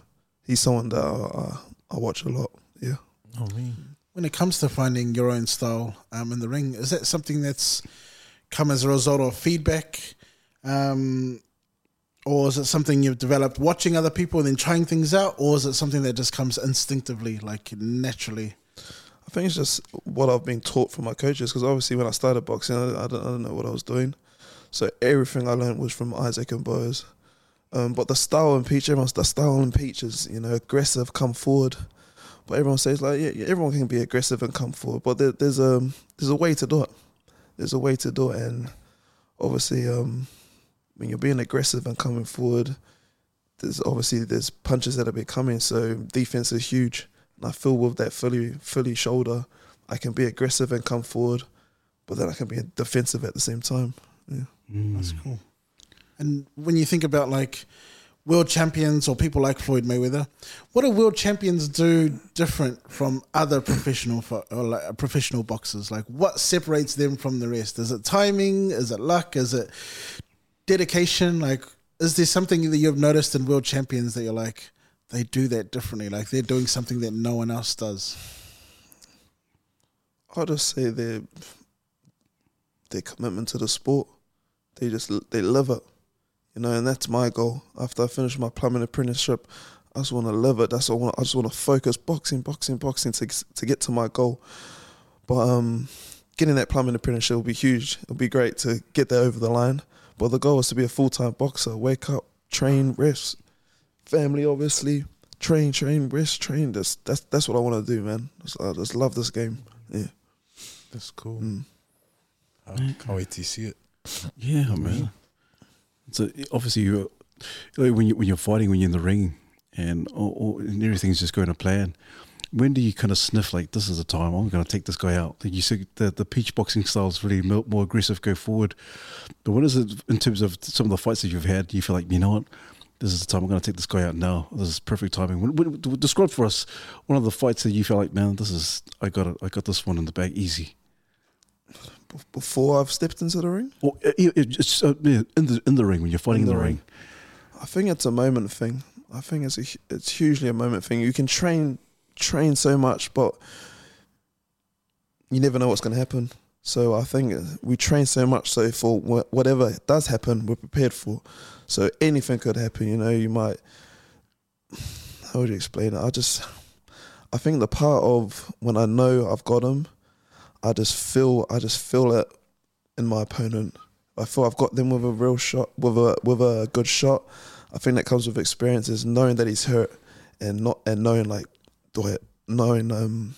he's someone that I, I, I watch a lot. Yeah. Oh me. When it comes to finding your own style um, in the ring, is that something that's come as a result of feedback? Um, or is it something you've developed watching other people and then trying things out? Or is it something that just comes instinctively, like naturally? I think it's just what I've been taught from my coaches because obviously when I started boxing, I, I, don't, I don't know what I was doing. So everything I learned was from Isaac and Boaz. Um, but the style in Peach, everyone's the style in Peach is you know aggressive, come forward. But everyone says like yeah, yeah everyone can be aggressive and come forward. But there, there's a there's a way to do it. There's a way to do it, and obviously um, when you're being aggressive and coming forward, there's obviously there's punches that are coming. So defense is huge. And I feel with that fully fully shoulder, I can be aggressive and come forward, but then I can be defensive at the same time. Yeah. Mm. That's cool. And when you think about like world champions or people like Floyd Mayweather, what do world champions do different from other professional fo- or like professional boxers? Like what separates them from the rest? Is it timing? Is it luck? Is it dedication? Like is there something that you've noticed in world champions that you're like they do that differently? Like they're doing something that no one else does. I'll just say their their commitment to the sport. They just they live it, you know, and that's my goal. After I finish my plumbing apprenticeship, I just want to live it. That's all. I, want. I just want to focus boxing, boxing, boxing to to get to my goal. But um, getting that plumbing apprenticeship will be huge. It'll be great to get that over the line. But the goal is to be a full time boxer. Wake up, train, rest, family, obviously. Train, train, rest, train. That's that's that's what I want to do, man. Just, I just love this game. Yeah. That's cool. Mm. I can't wait to see it. Yeah, man. So obviously, you like when you when you're fighting, when you're in the ring, and or, or, and everything's just going to plan. When do you kind of sniff like this is the time I'm going to take this guy out? You said, the the peach boxing style is really more, more aggressive, go forward. But what is it in terms of some of the fights that you've had? You feel like you know what? This is the time I'm going to take this guy out now. This is perfect timing. When, when, describe for us one of the fights that you feel like, man, this is I got it. I got this one in the bag easy. Before I've stepped into the ring, Or uh, yeah, it- it's uh, in the in the ring when you're fighting in In the, the ring. I think it's a moment thing. I think it's a, it's hugely a moment thing. You can train train so much, but you never know what's going to happen. So I think we train so much, so for wh- whatever does happen, we're prepared for. So anything could happen. You know, you might. How would you explain it? I just, I think the part of when I know I've got him, I just feel, I just feel it in my opponent. I feel I've got them with a real shot, with a with a good shot. I think that comes with experience, is knowing that he's hurt, and not and knowing like, it, knowing um,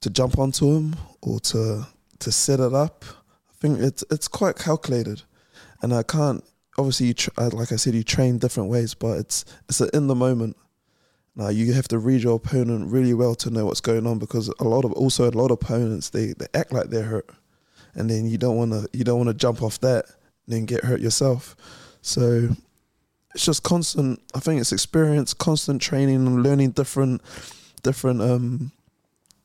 to jump onto him or to to set it up. I think it's it's quite calculated, and I can't. Obviously, you tr- uh, like I said, you train different ways, but it's it's in the moment. Now you have to read your opponent really well to know what's going on because a lot of also a lot of opponents they, they act like they're hurt, and then you don't want to you don't want to jump off that and then get hurt yourself. So it's just constant. I think it's experience, constant training, and learning different different um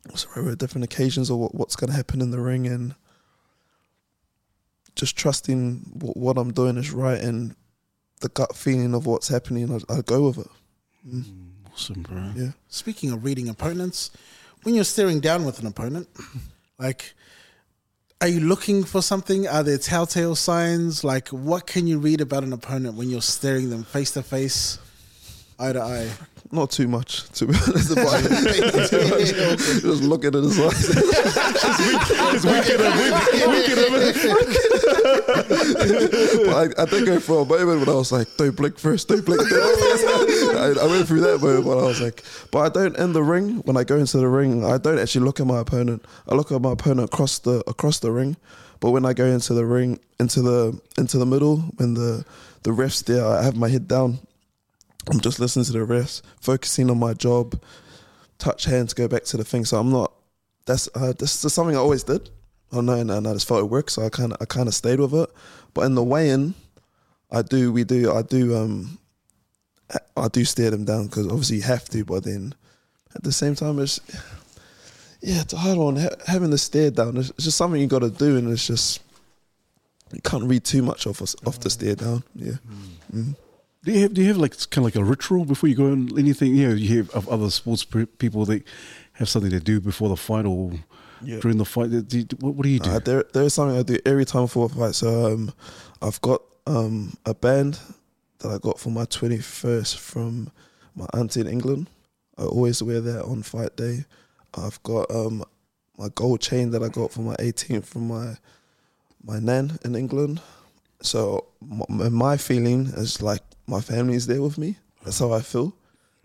what's the right word, different occasions or what, what's going to happen in the ring and just trusting what, what I'm doing is right and the gut feeling of what's happening. I, I go with it. Mm, Awesome, bro. yeah. Speaking of reading opponents, when you're staring down with an opponent, like, are you looking for something? Are there telltale signs? Like, what can you read about an opponent when you're staring them face to face, eye to eye? [LAUGHS] Not too much, to be honest. About it. [LAUGHS] Just look at [LAUGHS] it as But I, I did go for a moment when I was like, don't blink first, don't blink. Don't blink. I, I went through that moment when I was like, but I don't in the ring. When I go into the ring, I don't actually look at my opponent. I look at my opponent across the across the ring. But when I go into the ring, into the into the middle, when the the refs there, I have my head down. I'm just listening to the refs, focusing on my job. Touch hands, go back to the thing. So I'm not. That's uh, this is something I always did. I know, and, and I just felt it worked, so I kind of I kind of stayed with it. But in the weigh-in, I do we do I do um I do stare them down because obviously you have to, but then at the same time it's yeah it's a hard one ha- having the stare down. It's, it's just something you got to do, and it's just you can't read too much off us- off the stare down. Yeah. Mm. Do you have do you have like kind of like a ritual before you go in anything? You know, you hear of other sports pe- people that have something to do before the fight or Yeah. during the fight. Do you, what, what do you do? Uh, there, there is something I do every time before a fight. So um, I've got um, a band that I got for my 21st from my auntie in England. I always wear that on fight day. I've got um, my gold chain that I got for my 18th from my my nan in England. So my, my feeling is like my family is there with me. That's how I feel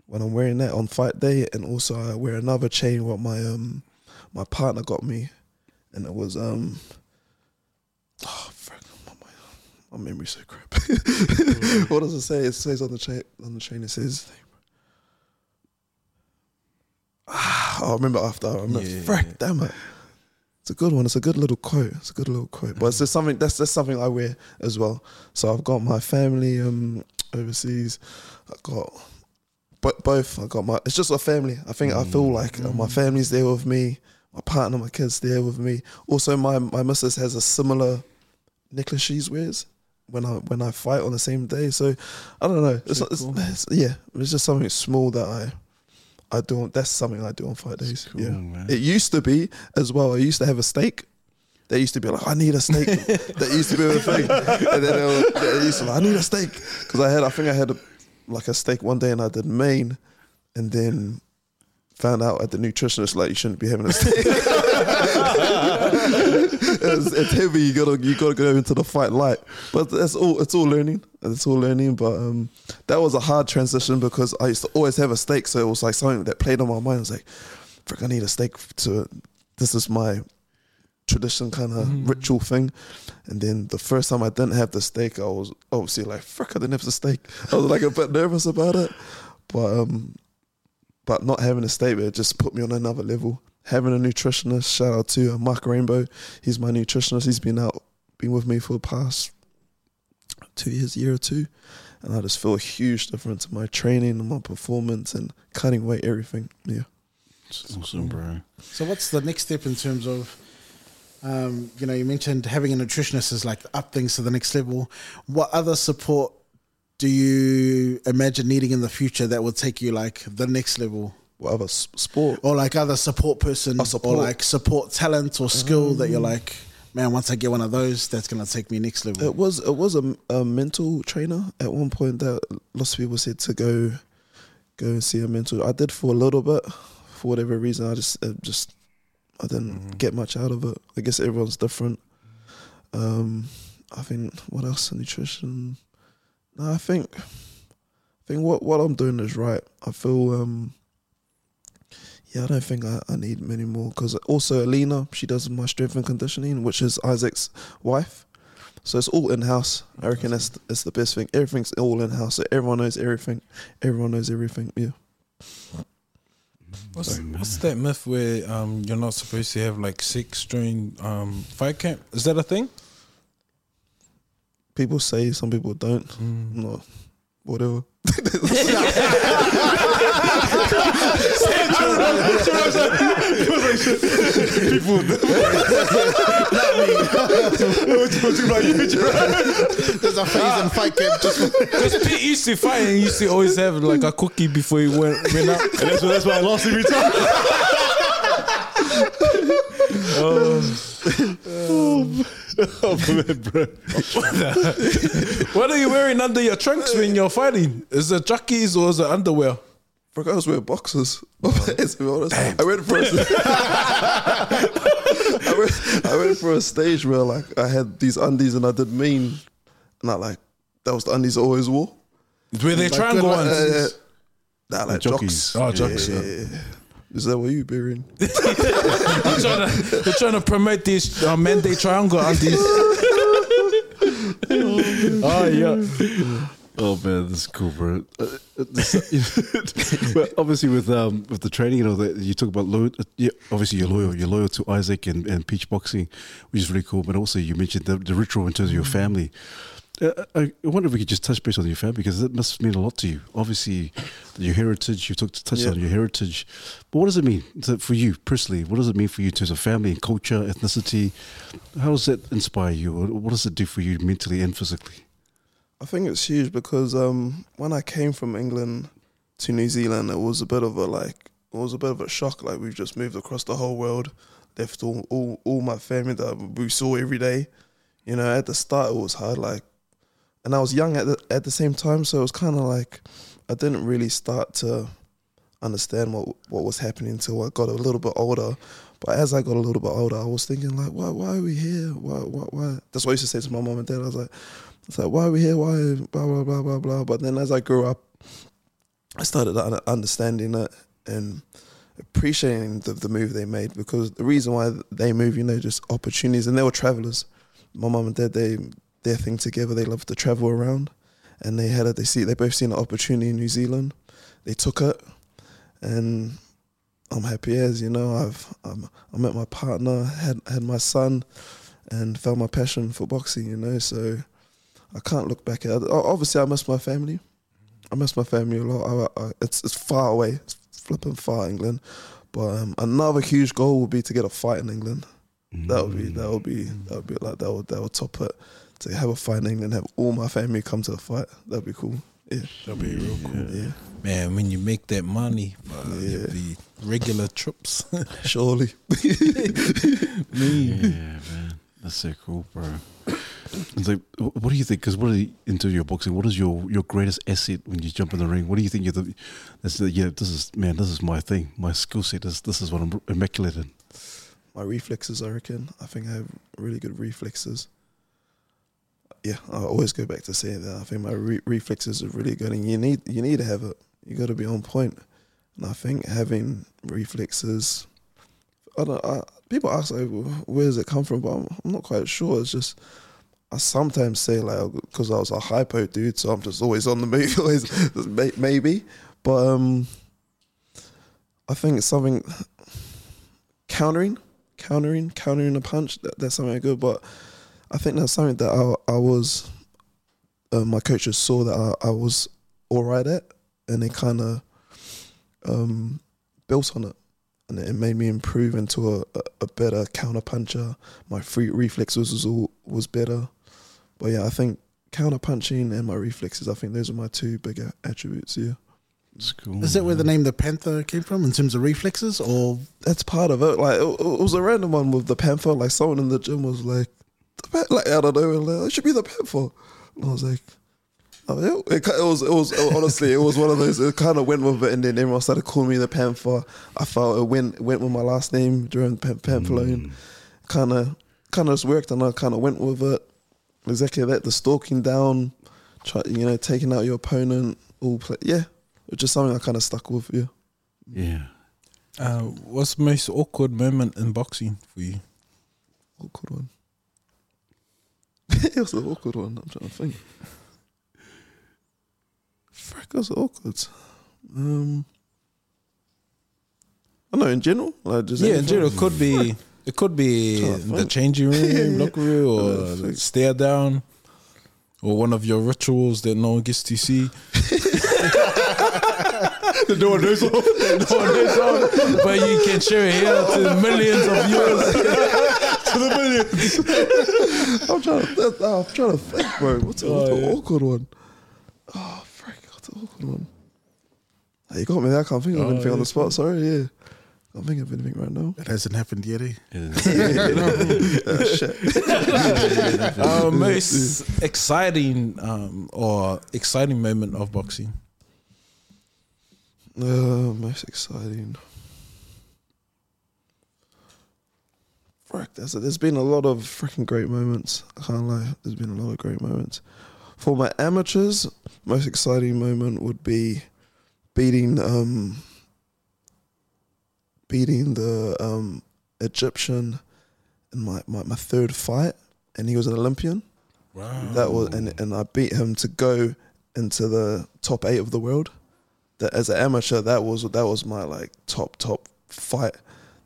when I'm wearing that on fight day, and also I wear another chain what my um my partner got me, and it was um oh my, memory's so crap. [LAUGHS] what does it say? It says on the chain on the chain. It says. [SIGHS] Ah, I'll remember after. I remember. Yeah. Frick, damn it. It's a good one. It's a good little quote. It's a good little quote. But it's just something that's that's something I wear as well. So I've got my family um overseas. I got but both. I got my. It's just a family. I think I feel like uh, my family's there with me. My partner, my kids there with me. Also, my my missus has a similar necklace she wears when I when I fight on the same day. So I don't know. It's, it's, it's- yeah. It's just something small that I. I do. That's something I do on fight days. cool, yeah, man. it used to be as well. I used to have a steak. They used to be like, I need a steak. that used to be a thing. And then they, were, they used to like, I need a steak because I had. I think I had a, like a steak one day and I did mean, and then found out at the nutritionist like you shouldn't be having a steak. [LAUGHS] it's, it's heavy. You gotta you gotta go into the fight light. But that's all. It's all learning. It's all learning. But um, that was a hard transition because I used to always have a steak, so it was like something that played on my mind. I was like, "Frick, I need a steak to. This is my tradition kind of ritual thing." And then the first time I didn't have the steak, I was obviously like, "Frick, I didn't have the steak." I was like a bit nervous about it, but um, but not having a steak, it just put me on another level. Having a nutritionist, shout out to uh, Mark Rainbow. He's my nutritionist. He's been out, been with me for the past two years, year or two, and I just feel a huge difference in my training and my performance and cutting weight, everything. Yeah. It's awesome, bro. So what's the next step in terms of, um, you know, you mentioned having a nutritionist is like up things to the next level. What other support do you imagine needing in the future that will take you like the next level? What other sport? Or like other support person support. or like support talent or skill that you're like, man, once I get one of those, that's gonna take me next level. It was it was a, a mental trainer at one point that lots of people said to go go and see a mental. I did for a little bit for whatever reason. I just just I didn't get much out of it. I guess everyone's different. Um, I think what else? Nutrition. No, I think I think what what I'm doing is right. I feel um. Yeah, I don't think I, I need many more because also Alina, she does my strength and conditioning, which is Isaac's wife. So it's all in house. I reckon that's that's the best thing. Everything's all in house. So everyone knows everything. Everyone knows everything. Yeah. What's, what's that myth where um you're not supposed to have like sex during um fight camp? Is that a thing? People say, some people don't. Mm. No, whatever. [LAUGHS] [LAUGHS] There's a phase in fight camp just Because Pete used to fight and used to always have like a cookie before he went went out. And that's why, that's why I lost every time. [LAUGHS] oh, man, bro. [LAUGHS] What are you wearing under your trunks when you're fighting? Is it jockeys or is it underwear? For I was wearing boxers. [LAUGHS] to be honest, I went for a, [LAUGHS] I, went, I went for a stage where like I had these undies and I did mean, and I like that was the undies I always wore. Were they triangle good ones? Uh, nah, like jockeys. jocks. Oh, jocks, Yeah, yeah, yeah. Is that what you bearing? [LAUGHS] They're trying to, they're trying to promote these uh, mandate triangle undies. [LAUGHS] oh yeah. Oh man, this is cool, bro. Uh, this- [LAUGHS] well, obviously with um with the training and all that, you talk about loyal. Uh, yeah, obviously you're loyal. You're loyal to Isaac and, and Peach Boxing, which is really cool. But also you mentioned the, the ritual in terms of your family. Uh, I I wonder if we could just touch base on your family because that must mean a lot to you. Obviously, your heritage. You took to touch Yeah. on your heritage, but what does it mean to, for you personally? What does it mean for you in terms of family and culture, ethnicity? How does that inspire you? What what does it do for you mentally and physically? I think it's huge because um, when I came from England to New Zealand, it was a bit of a like, it was a bit of a shock. Like we've just moved across the whole world, left all all, all my family that we saw every day. You know, at the start it was hard. Like, and I was young at the at the same time, so it was kind of like I didn't really start to understand what what was happening until I got a little bit older. But as I got a little bit older, I was thinking like, why why are we here? Why why why? That's what I used to say to my mom and dad. I was like, It's like, why are we here? Why? Blah, blah, blah, blah, blah. But then as I grew up, I started understanding it and appreciating the, the move they made because the reason why they move, you know, just opportunities. And they were travelers. My mom and dad, they their thing together. They love to travel around, and they had it. They see they both seen an opportunity in New Zealand. They took it, and I'm happy as you know. I've um, I met my partner, had had my son, and found my passion for boxing. You know, so I can't look back at it. Obviously, I miss my family. I miss my family a lot. I, I, it's it's far away. It's flipping far, England. But um, another huge goal would be to get a fight in England. That would be that would be that would be like that would that would top it. To have a fight in England, have all my family come to the fight. That'd be cool. Yeah, That'd be real cool. yeah, Man, when you make that money, uh, Yeah. the regular trips. [LAUGHS] surely. [LAUGHS] Yeah, man, that's so cool, bro. It's like, what do you think? Because what are you, into your boxing? What is your your greatest asset when you jump in the ring? What do you think? You're the, that's the, yeah, this is man, this is my thing. My skill set is this is what I'm immaculate in. my reflexes, I reckon. I think I have really good reflexes. Yeah, I always go back to saying that. I think my re- reflexes are really good, and you need you need to have it. You got to be on point. And I think having reflexes, I don't. I, people ask like, where does it come from? But I'm, I'm not quite sure. It's just I sometimes say like because I was a hypo dude, so I'm just always on the move. [LAUGHS] Always maybe, but um, I think it's something countering countering, countering a punch. That, that's something good. But I think that's something that I, I was, uh, my coaches saw that I, I was all right at, and they kind of um, built on it, and it made me improve into a, a, a better counter puncher. My free reflexes was all was better. But yeah, I think counter punching and my reflexes. I think those are my two bigger attributes. Yeah. It's cool. Is that where the name the Panther came from in terms of reflexes, or that's part of it. Like it, it was a random one with the panther. Like someone in the gym was like, the pan- like I don't know, like, it should be the panther. And I was like, oh yeah. It, it was it was honestly it was one of those. It kind of went with it, and then everyone started calling me the panther. I felt it went went with my last name during pan- Pampellone. Kind of kind of just worked, and I kind of went with it. Exactly that. The stalking down, try, you know, taking out your opponent. All play, yeah. It's just something I kind of stuck with. Yeah. Yeah. Uh, what's the most awkward moment in boxing for you? Awkward one. [LAUGHS] it was an awkward one. I'm trying to think. Frick, was awkward. Um, I know in general, like just Yeah, in general, it could be it could be the changing room, [LAUGHS] locker room, or Uh, stare down, or one of your rituals that no one gets to see. [LAUGHS] the door knows off. The door knows off. But you can share it here to millions of viewers. To the millions. I'm trying to. Think, oh, I'm trying to think, bro. What's, the- what's Oh, the yeah. awkward one? Oh, frick, what's the awkward one? Oh, you got me there. I can't think of Oh, anything on yeah. the spot. Sorry, yeah. I Can't think of anything right now. it hasn't happened yet? Eh? [LAUGHS] [LAUGHS] Uh, shit. Uh, most exciting um, or exciting moment of boxing. Uh, most exciting. Frick, there's, there's been a lot of freaking great moments. I can't lie. There's been a lot of great moments. For my amateurs, most exciting moment would be beating um beating the um Egyptian in my, my, my third fight and he was an Olympian. Wow. That was and and I beat him to go into the top eight of the world. That as an amateur, that was that was my like top top fight.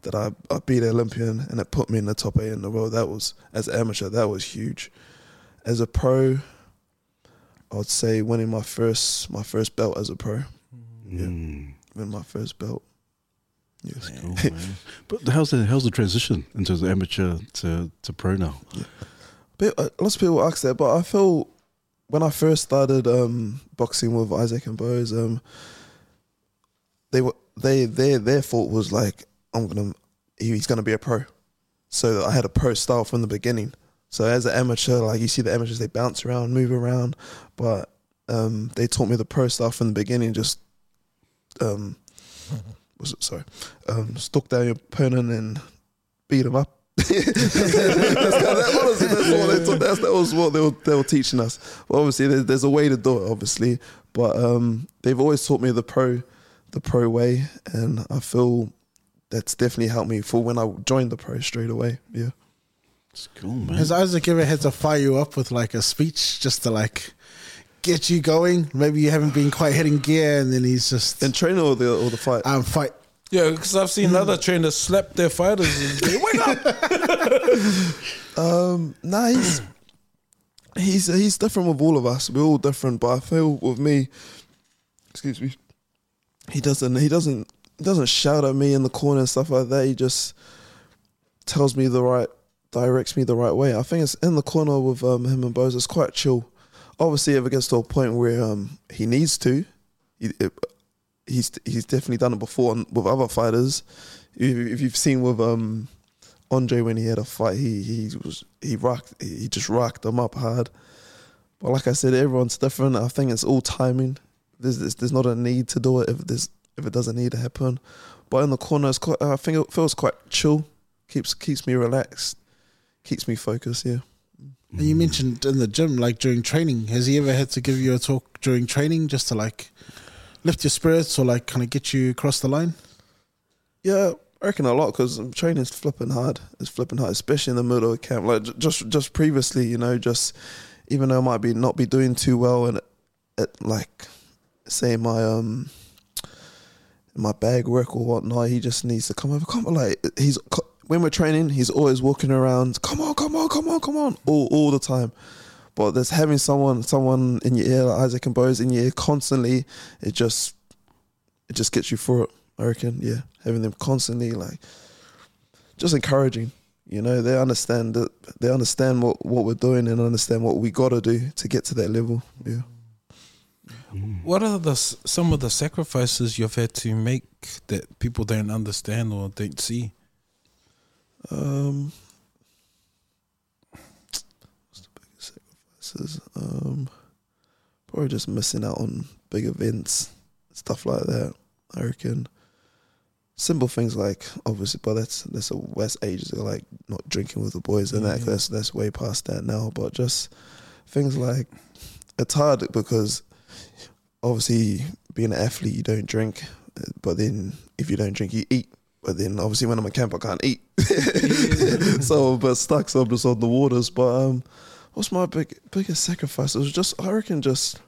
That I, I beat an Olympian and it put me in the top eight in the world. That was as an amateur, that was huge. As a pro, I would say winning my first my first belt as a pro. Yeah, Mm. win my first belt. Yes. Cool, man. [LAUGHS] But how's the how's the transition into the amateur to, to pro now? But uh, lots of people ask that, but I feel when I first started um, boxing with Isaac and Boaz, um, they were they their their thought was like I'm gonna he's gonna be a pro, so I had a pro style from the beginning. So as an amateur, like you see the amateurs, they bounce around, move around, but um, they taught me the pro style from the beginning. Just um, [LAUGHS] was it sorry, um, stalk down your opponent and beat him up [LAUGHS] that's, kind of, honestly, that's what they taught, that's, that [LAUGHS] was what they were, they were teaching us. But obviously, there's, there's a way to do it, obviously. But um, they've always taught me the pro, the pro way, and I feel that's definitely helped me for when I joined the pro straight away. Yeah. It's cool, man. Has Isaac ever had to fire you up with like a speech just to like get you going? Maybe you haven't been quite hitting gear, and then he's just In training or the or the fight. um fight. Yeah, because I've seen other trainers slap their fighters and say, wake up. [LAUGHS] Um, nah, he's he's he's different with all of us. We're all different, but I feel with me, excuse me, he doesn't he doesn't he doesn't shout at me in the corner and stuff like that. He just tells me the right directs me the right way. I think it's in the corner with um, him and Boaz. It's quite chill. Obviously, if it gets to a point where um, he needs to, he, it, he's he's definitely done it before with other fighters. If, if you've seen with um, Andrei when he had a fight, he he was he rocked he just rocked them up hard. But like I said, everyone's different. I think it's all timing. There's there's, there's not a need to do it if there's if it doesn't need to happen. But in the corner, it's quite. I think it feels quite chill. Keeps keeps me relaxed. Keeps me focused. Yeah. And you mentioned in the gym, like during training, has he ever had to give you a talk during training just to like lift your spirits or like kind of get you across the line? Yeah, I reckon a lot because training's flipping hard. It's flipping hard, especially in the middle of camp. Like just just previously, you know, just even though I might be not be doing too well and at like say my um my bag work or whatnot, he just needs to come over. Come on, like he's when we're training, he's always walking around. Come on, come on, come on, come on, all all the time. But there's having someone someone in your ear, like Isaac and Boaz in your ear constantly. It just it just gets you through it. I reckon, yeah, having them constantly like just encouraging. You know, they understand that they understand what, what we're doing and understand what we got to do to get to that level. Yeah. What are the some of the sacrifices you've had to make that people don't understand or don't see? Um, what's the biggest sacrifices? Um, probably just missing out on big events, stuff like that. I reckon. Simple things like obviously, but that's that's a West ages ago, like not drinking with the boys and that. That's that's way past that now. But just things like it's hard because obviously being an athlete, you don't drink, but then if you don't drink, you eat. But then obviously when I'm at camp, I can't eat. [LAUGHS] so, but stuck, so I'm just on the waters. But um, what's my big biggest sacrifice? It was just I reckon just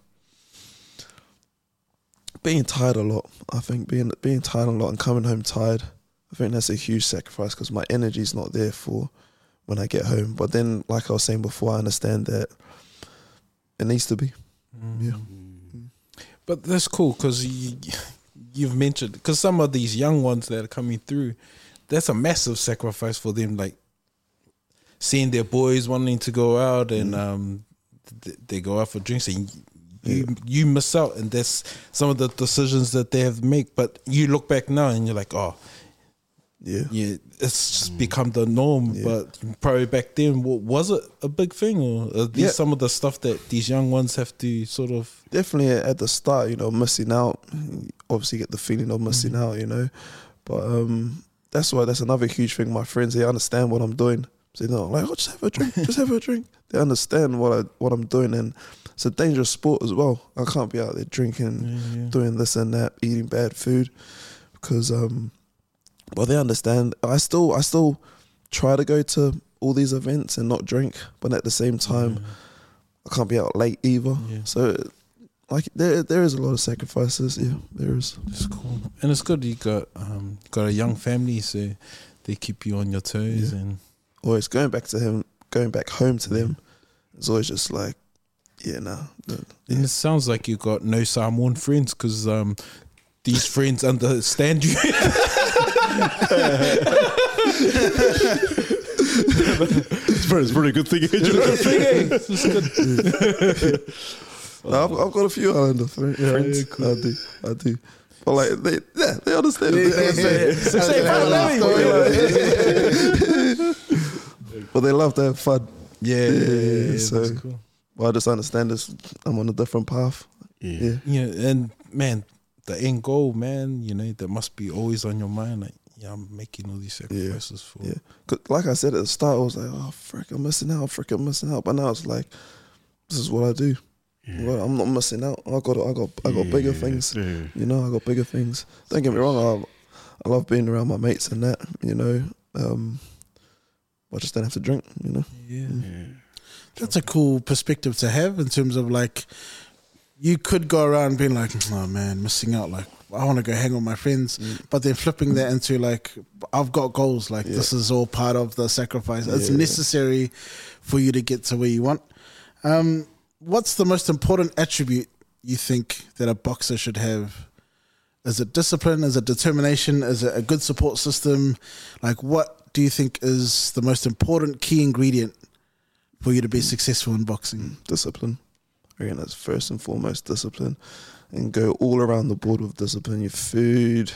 being tired a lot. I think being being tired a lot and coming home tired. I think that's a huge sacrifice because my energy's not there for when I get home. But then, like I was saying before, I understand that it needs to be. Yeah. But that's cool because you, you've mentioned because some of these young ones that are coming through, that's a massive sacrifice for them. Like seeing their boys wanting to go out and um, th- they go out for drinks and you you miss out, and that's some of the decisions that they have to make. But you look back now and you're like, oh, Yeah. yeah, it's just become the norm. Yeah. But probably back then, wa- was it a big thing, or are these Yeah. some of the stuff that these young ones have to sort of? definitely at the start, you know, missing out. Obviously, get the feeling of missing out, you know. But um, that's why that's another huge thing. My friends, they understand what I'm doing. So they're not like, oh, just have a drink, just have a drink. [LAUGHS] They understand what I what I'm doing, and it's a dangerous sport as well. I can't be out there drinking, doing this and that, eating bad food, because um, well, they understand. I still I still try to go to all these events and not drink, but at the same time, I can't be out late either. Yeah. So, like, there there is a lot of sacrifices. Yeah, there is. It's cool, and it's good you got um, got a young family, so they keep you on your toes. And Always going back to him, going back home to them. It's always just like, yeah, nah. no, and it sounds like you got no Samoan friends because um, these friends [LAUGHS] understand you. [LAUGHS] It's pretty, it's a pretty good thing. It's good. No, I've, I've got a few Islander fri- eh? friends. I do, I do. But like, they, yeah, they understand. They understand. but they love to have fun. Yeah, Yeah, yeah, yeah, yeah, yeah, so- cool. But I just understand this. I'm on a different path. Yeah. Yeah. Yeah, and man, the end goal, man, you know, that must be always on your mind. Like yeah, I'm making all these sacrifices for. Yeah, Cause like I said at the start, I was like, oh, frick, I'm missing out, frick, I'm missing out. But now it's like, this is what I do. Well, I'm not missing out. I got, I got, I got bigger things. You know, I got bigger things. Don't get me wrong. I, I love being around my mates and that. You know, um, I just don't have to drink. You know. Yeah. Yeah. That's a cool perspective to have in terms of like you could go around being like, oh man, missing out. Like I want to go hang with my friends, mm. but then flipping that into like, I've got goals. Like this is all part of the sacrifice. It's necessary for you to get to where you want. Um, what's the most important attribute you think that a boxer should have? Is it discipline? Is it determination? Is it a good support system? Like, what do you think is the most important key ingredient for you to be mm. successful in boxing? Mm, discipline. Again, that's first and foremost discipline, and go all around the board with discipline. Your food,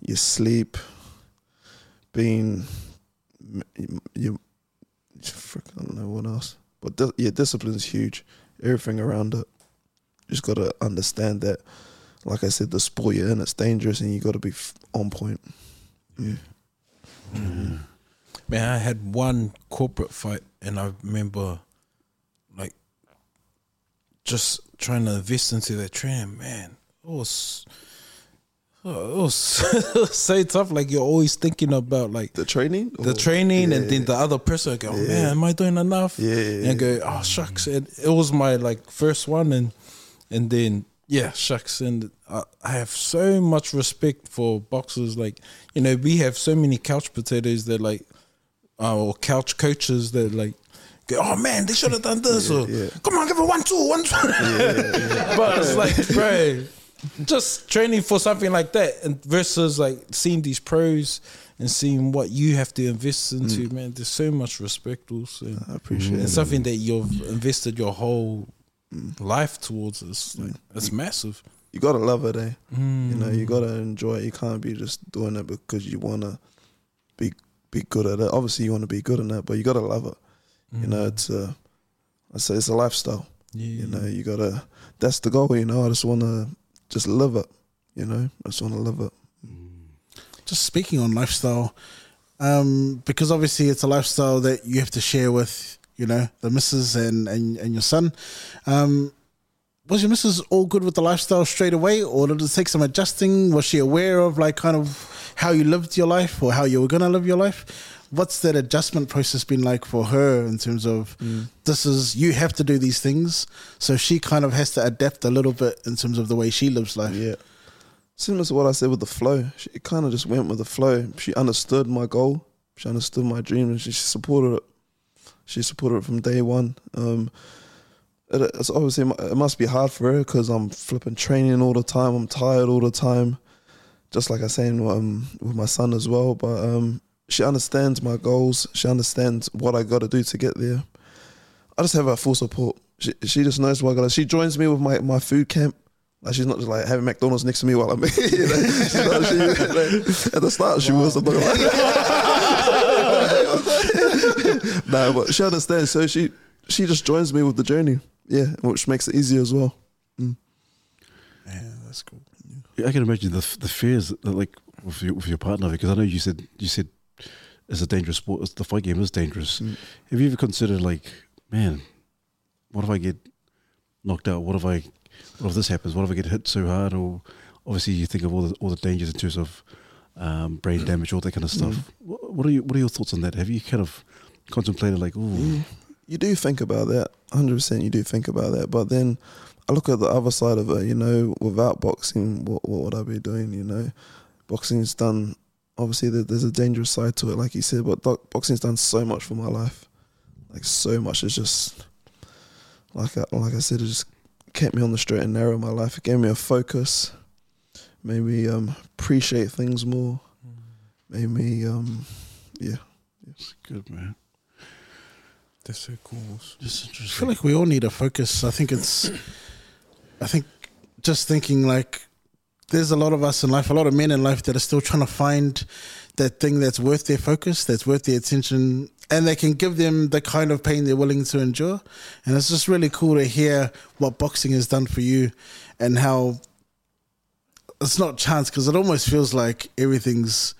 your sleep, being, you, frick, I don't know what else, but di- yeah, discipline is huge. Everything around it, you just gotta understand that. Like I said, the sport you're in, it's dangerous, and you got to be f- on point. Yeah. Mm-hmm. Man, I had one corporate fight, and I remember, like, just trying to invest into that training. Man, it was, oh, it was, [LAUGHS] it was so tough. Like you're always thinking about like The training, the Or- training, and then the other person go, "Man, am I doing enough?" Yeah, yeah, and go, "Oh shucks!" And it was my like first one, and and then yeah, shucks. And I, I have so much respect for boxers. Like you know, we have so many couch potatoes that like, uh, or couch coaches that like. Oh man, they should have done this. or yeah. come on, give it one, two, one, two. [LAUGHS] but it's like, bro, just training for something like that, and versus like seeing these pros and seeing what you have to invest into, mm. man. There's so much respect also. I appreciate It's it. something that you've invested your whole life towards. It's like mm. it's massive. you gotta love it, eh? You know, you mm. gotta enjoy it. You can't be just doing it because you wanna be be good at it. Obviously, you want to be good in it, but you gotta love it. You know, it's a, I say it's a lifestyle. Yeah. You know, you gotta. That's the goal. You know, I just wanna just live it. You know, I just wanna live it. Just speaking on lifestyle, um, because obviously it's a lifestyle that you have to share with, you know, the missus and, and, and your son. Um, was your missus all good with the lifestyle straight away, or did it take some adjusting? Was she aware of like kind of how you lived your life or how you were gonna live your life? What's that adjustment process been like for her in terms of this is you have to do these things, so she kind of has to adapt a little bit in terms of the way she lives life. Yeah. Similar to what I said with the flow, she kind of just went with the flow. She understood my goal. She understood my dream, and she supported it. She supported it from day one. Um, it, it's obviously it must be hard for her because I'm flipping training all the time. I'm tired all the time, just like I saying um, with my son as well. But um, she understands my goals. She understands what I got to do to get there. I just have her full support. She, she just knows what I got. to She joins me with my, my food camp. Like she's not just like having McDonald's next to me while I'm. [LAUGHS] You know, she- like, at the start, she was. I'm not gonna lie. nah, but she understands. So she she just joins me with the journey. Yeah, which makes it easier as well. Mm. Yeah, that's cool. Yeah, I can imagine the the fears that, like with your, with your partner because I know you said you said it's a dangerous sport. It's, the fight game is dangerous. Mm. Have you ever considered like, man, what if I get knocked out? What if I, what if this happens? What if I get hit so hard? Or obviously you think of all the all the dangers in terms of um, brain damage, all that kind of mm. stuff. What, what are you What are your thoughts on that? Have you kind of contemplated like, oh, You do think about that, hundred percent. You do think about that, but then I look at the other side of it. You know, without boxing, what what would I be doing? You know, boxing's done. Obviously, there's a dangerous side to it, like you said. But doc- boxing's done so much for my life, like so much. It's just like I, like I said, it just kept me on the straight and narrow in my life. It gave me a focus, made me um, appreciate things more, made me um, yeah. it's good, man. That's so cool. Just I feel like we all need a focus. I think it's, [COUGHS] I think just thinking like there's a lot of us in life, a lot of men in life that are still trying to find that thing that's worth their focus, that's worth their attention, and they can give them the kind of pain they're willing to endure. And it's just really cool to hear what boxing has done for you and how it's not chance because it almost feels like everything's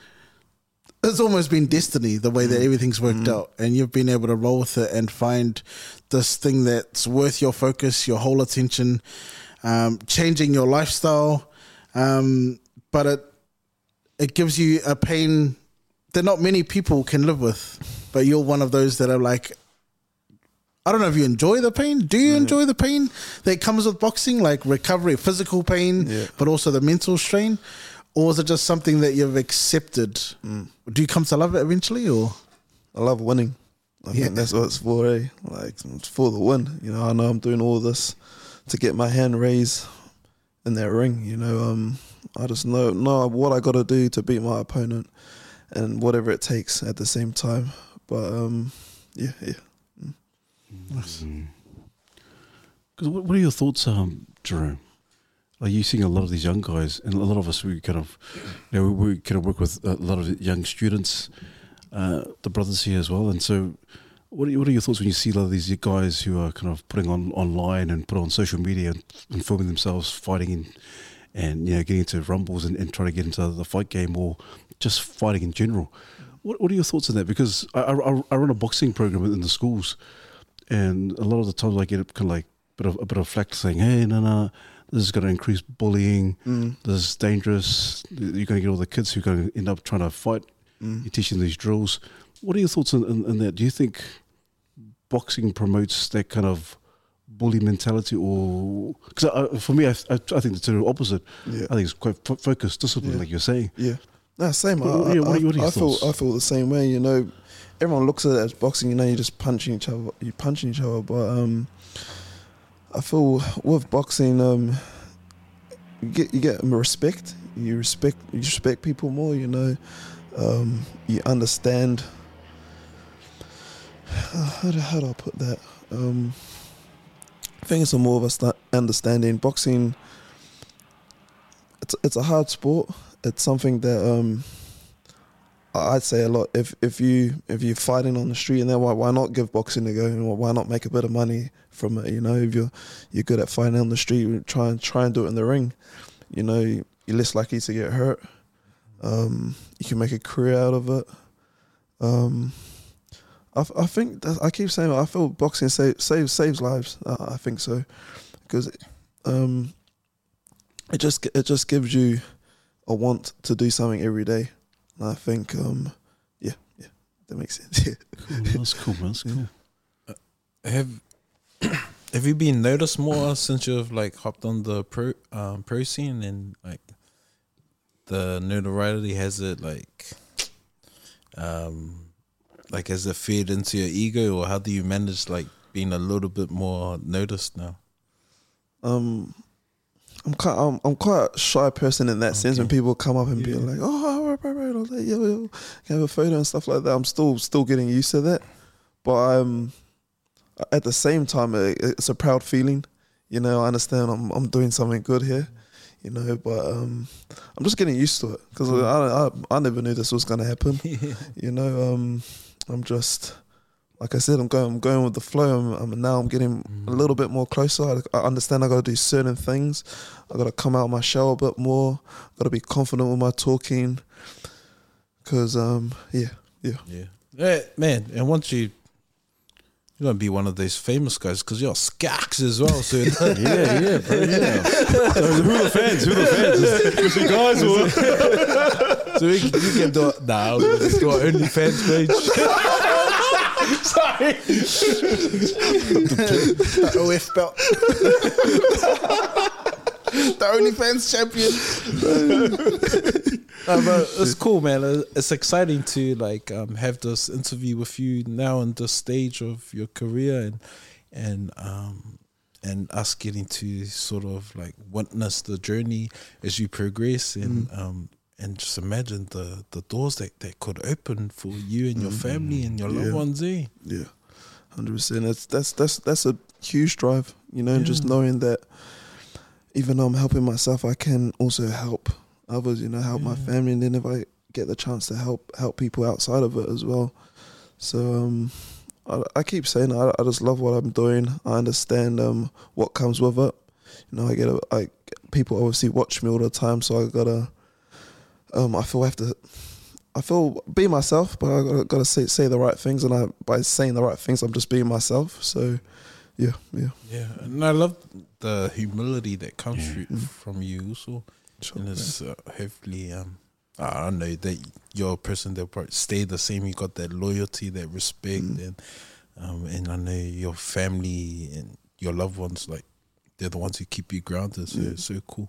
it's almost been destiny the way that everything's worked out, and you've been able to roll with it and find this thing that's worth your focus, your whole attention, um, changing your lifestyle. Um, but it it gives you a pain that not many people can live with. But you're one of those that are like, I don't know if you enjoy the pain. Do you enjoy the pain that comes with boxing, like recovery, physical pain, Yeah. but also the mental strain? Or is it just something that you've accepted? Do you come to love it eventually, or I love winning. I Yeah. think that's what it's for, eh? Like it's for the win. You know, I know I'm doing all this to get my hand raised in that ring. You know, um, I just know know what I got to do to beat my opponent, and whatever it takes at the same time. But um, yeah, yeah. Because what, what are your thoughts, um, Jerome? Like you seeing a lot of these young guys, and a lot of us we kind of, you know, we, we kind of work with a lot of young students, uh, the brothers here as well. And so, what are, what are your thoughts when you see a lot of these guys who are kind of putting on online and put on social media and, and filming themselves fighting in, and you know getting into rumbles and, and trying to get into the fight game or just fighting in general? What, what are your thoughts on that? Because I, I, I run a boxing program in the schools, and a lot of the times I get kind of like bit of a bit of flack saying, "Hey, no, no, this is going to increase bullying. Mm. This is dangerous. You're going to get all the kids who are going to end up trying to fight. Mm. You're teaching these drills. What are your thoughts on, on, on that? Do you think boxing promotes that kind of bully mentality, or because for me, I, I, I think the total opposite. Yeah. I think it's quite fo- focused, discipline, Yeah. like you're saying. Yeah. No, same. What- I, what are your- what are I, your I feel? I feel the same way. You know, everyone looks at it as boxing. You know, you're just punching each other. you're punching each other. But um, I feel with boxing, um, you get you get respect. You respect you respect people more. You know, um, you understand. [SIGHS] How do, how do I put that? Um, I think it's a more of a sta- understanding. Boxing. It's it's a hard sport. It's something that um, I'd say a lot. If if you if you're fighting on the street and then why why not give boxing a go and why not make a bit of money from it? You know, if you're you're good at fighting on the street, try and try and do it in the ring. You know, you're less likely to get hurt. Um, you can make a career out of it. Um, I, I think that, I keep saying I feel boxing save, saves saves lives. I, I think so because um, it just it just gives you a want to do something every day. And I think um, yeah yeah that makes sense. Yeah. [LAUGHS] Cool, that's cool, man. That's cool. Have [COUGHS] Have you been noticed more since you've like hopped on the pro um, pro scene and like the notoriety has it like um like has it fed into your ego or how do you manage like being a little bit more noticed now? um, I'm quite I'm, I'm quite a shy person in that sense. When people come up and be like, "Oh, right, right, right," I was like, "Yo, yo, can I have a photo and stuff like that." I'm still still getting used to that, but um, at the same time, it's a proud feeling. You know, I understand I'm I'm doing something good here. You know, but um, I'm just getting used to it because I, I I never knew this was gonna happen. [LAUGHS] you know, um, I'm just like I said, I'm going, I'm going with the flow. I'm, I'm now I'm getting a little bit more closer. I, I understand I got to do certain things. I got to come out of my shell a bit more. Got to be confident with my talking. Cause um, yeah, yeah, Yeah. Yeah, man. And once you you're gonna be one of those famous guys because you're skacks as well. So [LAUGHS] Yeah, yeah, bro, yeah. [LAUGHS] So who are the fans? Who are the fans? It guys or? [LAUGHS] so we you can do it now. Let's do our OnlyFans page. the OF belt? The Only OnlyFans champion. [LAUGHS] No, but it's cool, man. Uh, It's exciting to like um, have this interview with you now in this stage of your career, and and um, and us getting to sort of like witness the journey as you progress, and um, and just imagine the the doors that that could open for you and your family and your loved ones. Eh? yeah, hundred percent. That's that's that's that's a huge drive. You know, and just knowing that even though I'm helping myself, I can also help others. You know, help my family, and then if I get the chance to help help people outside of it as well. So um, I, I keep saying I, I just love what I'm doing. I understand um, what comes with it. You know, I get a, I people obviously watch me all the time, so I gotta. Um, I feel I have to. I feel be myself, but I gotta, gotta say say the right things, and I by saying the right things, I'm just being myself. So, yeah, yeah, Yeah, and I love the humility that comes through from you also. sure. And it's uh, hopefully, um, I don't know that you're a person that probably stay the same. You got that loyalty, that respect, Mm. and um, and I know your family and your loved ones, like they're the ones who keep you grounded. So Yeah. it's so cool.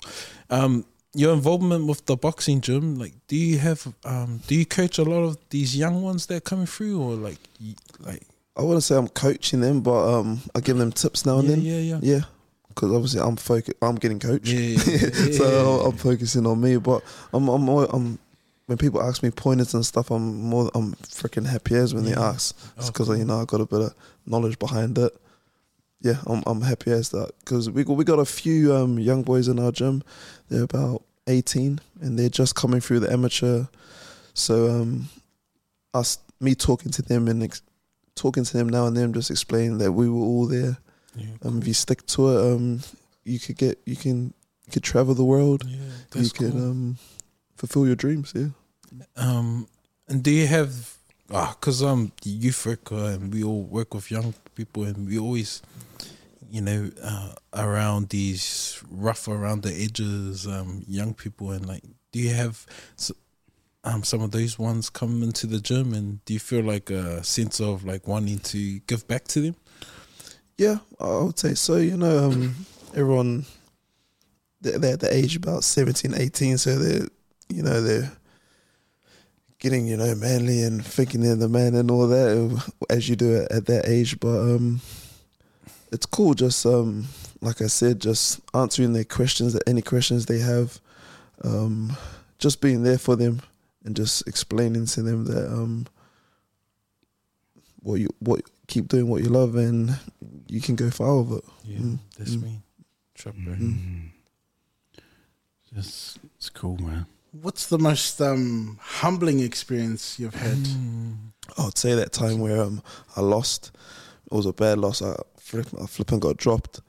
Um, your involvement with the boxing gym, like, do you have, um, do you coach a lot of these young ones that are coming through, or like, like, I wouldn't say I'm coaching them, but um, I give them tips now and yeah, then. yeah, yeah, Yeah, because obviously I'm focus. I'm getting coached. yeah, yeah, [LAUGHS] so. I'm focusing on me. But I'm, I'm, more, I'm. When people ask me pointers and stuff, I'm more. I'm freaking happy as when they ask. It's Oh, because cool. you know I got a bit of knowledge behind it. Yeah, I'm. I'm happy as that because we got, we got a few um, young boys in our gym. They're about 18 and they're just coming through the amateur. So um, us, me talking to them and ex- talking to them now and then, just explaining that we were all there. Yeah, Um, if you stick to it, um, you could get, you can, you could travel the world. yeah, you can cool. um, fulfill your dreams. Yeah. Um, and do you have? Ah, cause um, youth worker and we all work with young people, and we always, you know, uh, around these rough around the edges, um, young people, and like, do you have, um, some of those ones come into the gym, and do you feel like a sense of like wanting to give back to them? Yeah, I would say so. You know, um, everyone they're, they're at the age about 17, 18, so they're you know they're getting you know manly and thinking they're the man and all that as you do it at that age. But um, it's cool. Just um, like I said, just answering their questions, any questions they have, um, just being there for them and just explaining to them that um, what you what keep doing what you love and you can go far with it. Yeah, Mm, that's mm. me, Trapper. Mm. It's, it's cool, man. What's the most um, humbling experience you've had? Mm. I'd say that time where um I lost. It was a bad loss. I flip, I flipping got dropped,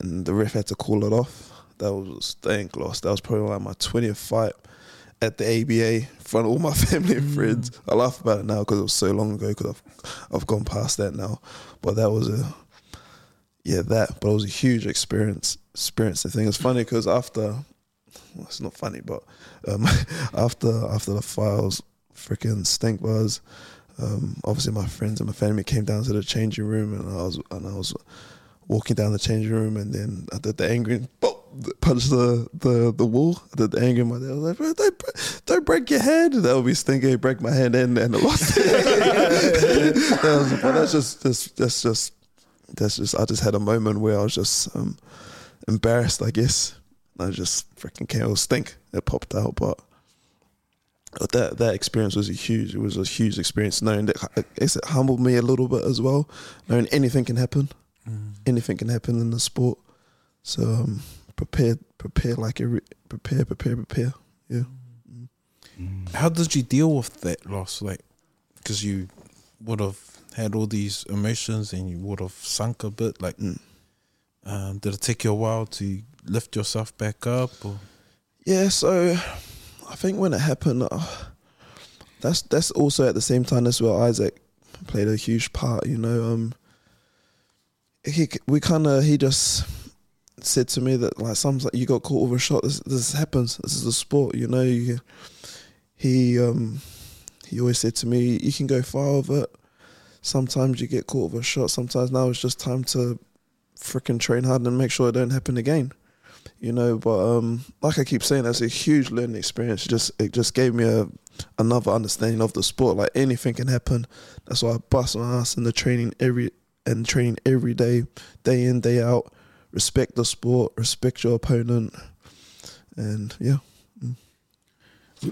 and the ref had to call it off. That was a stank loss. That was probably like my twentieth fight at the ABA in front of all my [LAUGHS] family and friends. I laugh about it now because it was so long ago. Because I've I've gone past that now. But that was a yeah that. But it was a huge experience. Experience. The thing it's funny because after. Well, it's not funny, but um, [LAUGHS] after after the files freaking stink was. um, obviously my friends and my family came down to the changing room and I was and I was walking down the changing room and then I did the angry punch the, the the wall. I did the angry my dad. Was like, don't, don't break your head. That would be stinky. Break my hand and and I lost. [LAUGHS] that was, but that's just that's that's just that's just I just had a moment where I was just um, embarrassed, I guess. I just freaking came. It was stink. It popped out, but that that experience was a huge. It was a huge experience. Knowing that I guess it humbled me a little bit as well. Knowing anything can happen, Mm. anything can happen in the sport. So um, prepare, prepare like a prepare, prepare, prepare. Yeah. Mm. How did you deal with that loss? Like, because you would have had all these emotions and you would have sunk a bit. Like, Mm. um, did it take you a while to lift yourself back up? Or Yeah, so I think when it happened, uh, that's that's also at the same time as well Isaac played a huge part. You know, um, he we kind of he just said to me that like sometimes like, you got caught with a shot. This this happens. This is the sport. You know, you, he um he always said to me, you can go far with it. Sometimes you get caught with a shot. Sometimes now it's just time to freaking train hard and make sure it don't happen again you know. But um, like I keep saying, that's a huge learning experience. It just it just gave me a another understanding of the sport. Like anything can happen. That's why I bust my ass in the training every and training every day, day in day out. Respect the sport. Respect your opponent. And yeah,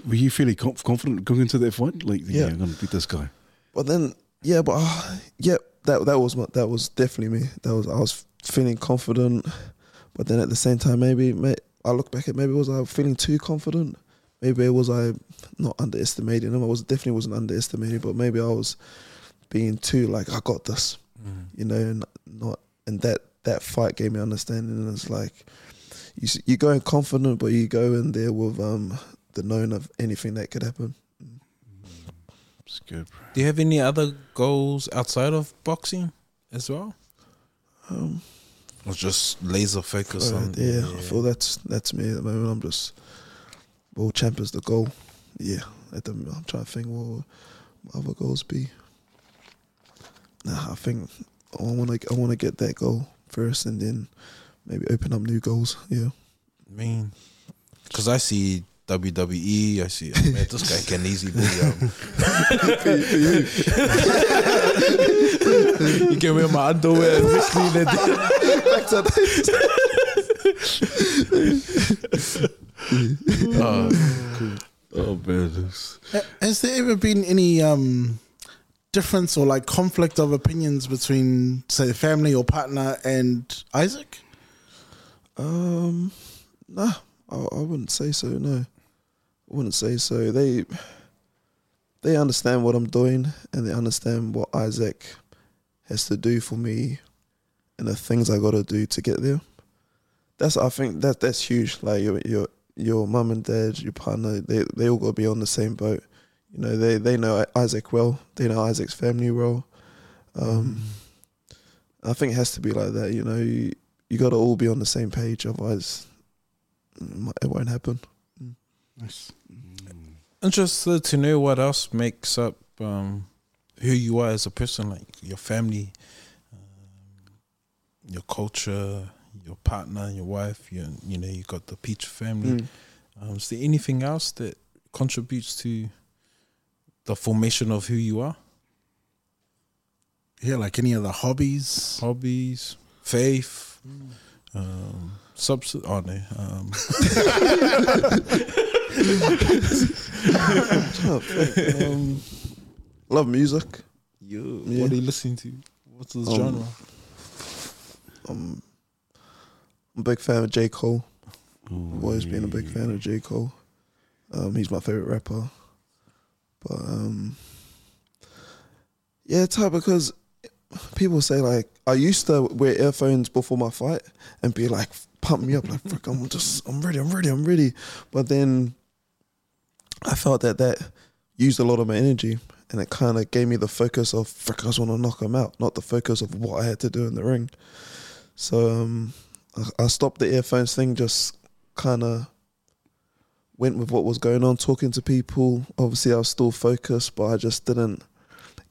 Were you feeling conf- confident going into that fight? Like, yeah, Yeah. I'm to beat this guy. but then yeah, but uh, yeah, that that was my, that was definitely me. That was I was feeling confident, but then at the same time, maybe may, I look back at maybe was I feeling too confident? Maybe it was I not underestimating him? I was definitely wasn't underestimating, but maybe I was being too like I got this, you know, and not and that that fight gave me understanding. And it's like you s- you go in confident, but you go in there with um the known of anything that could happen. It's good, bro. Do you have any other goals outside of boxing as well? Um, Or just laser focus uh, on yeah, I feel that's that's me at the moment. I'm just world champ is the goal. Yeah, at the, I'm trying to think what would my other goals be. Nah, I think I want to I want to get that goal first, and then maybe open up new goals. Yeah. I mean, because I see WWE, I see, oh, man, this guy can easily be. Um, you can wear my underwear and whiskey and oh, Oh man, Has there ever been any um, difference or like conflict of opinions between, say, family or partner and Isaac? Um, nah, I, I wouldn't say so. No, I wouldn't say so. They they understand what I'm doing, and they understand what Isaac has to do for me, and the things I got to do to get there. That's I think that that's huge. Like your your your mum and dad, your partner, they they all got to be on the same boat. You know, they they know Isaac well. They know Isaac's family well. Um, I think it has to be like that. You know, you, you got to all be on the same page, otherwise it won't happen. Nice. interested to know what else makes up um, who you are as a person, like your family, um, your culture, your partner, your wife. You you know you got the Peach family. Mm. Um, is there anything else that contributes to the formation of who you are? Yeah, like any other hobbies. Hobbies, faith, um, substance. Oh no, um, [LAUGHS] um, love music. you, Yeah. What are you listening to? What's the Um, genre? Um, I'm a big fan of J Cole. Ooh, I've always been a big fan of J Cole. Um, he's my favorite rapper. But um, yeah, hard because people say like I used to wear earphones before my fight and be like pump me up like frick I'm just I'm ready I'm ready I'm ready. But then I felt that that used a lot of my energy and it kind of gave me the focus of frick I just want to knock him out, not the focus of what I had to do in the ring. So um, I, I stopped the earphones thing, just kind of went with what was going on, talking to people. Obviously, I was still focused, but I just didn't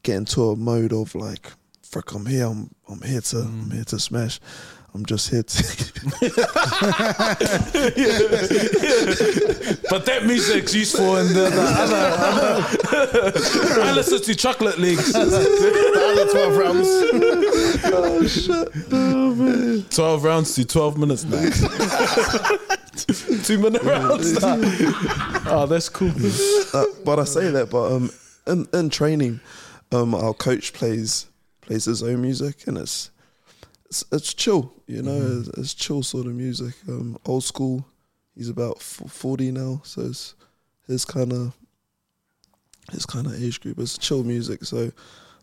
get into a mode of like, "Frick, I'm here. I'm I'm here to I'm mm. here to smash." I'm just here to. But that music's useful in the, the other. other I listen to Chocolate Leagues. the other 12 rounds. oh shit! 12 rounds to 12 minutes now. Two minute rounds now. Oh, that's cool. Uh, but I say that, but um, in, in training, um, our coach plays plays his own music, and it's it's, it's chill, you know, it's, it's chill sort of music. Um, old school. He's about forty now, so it's his kind of his kind of age group. It's chill music, so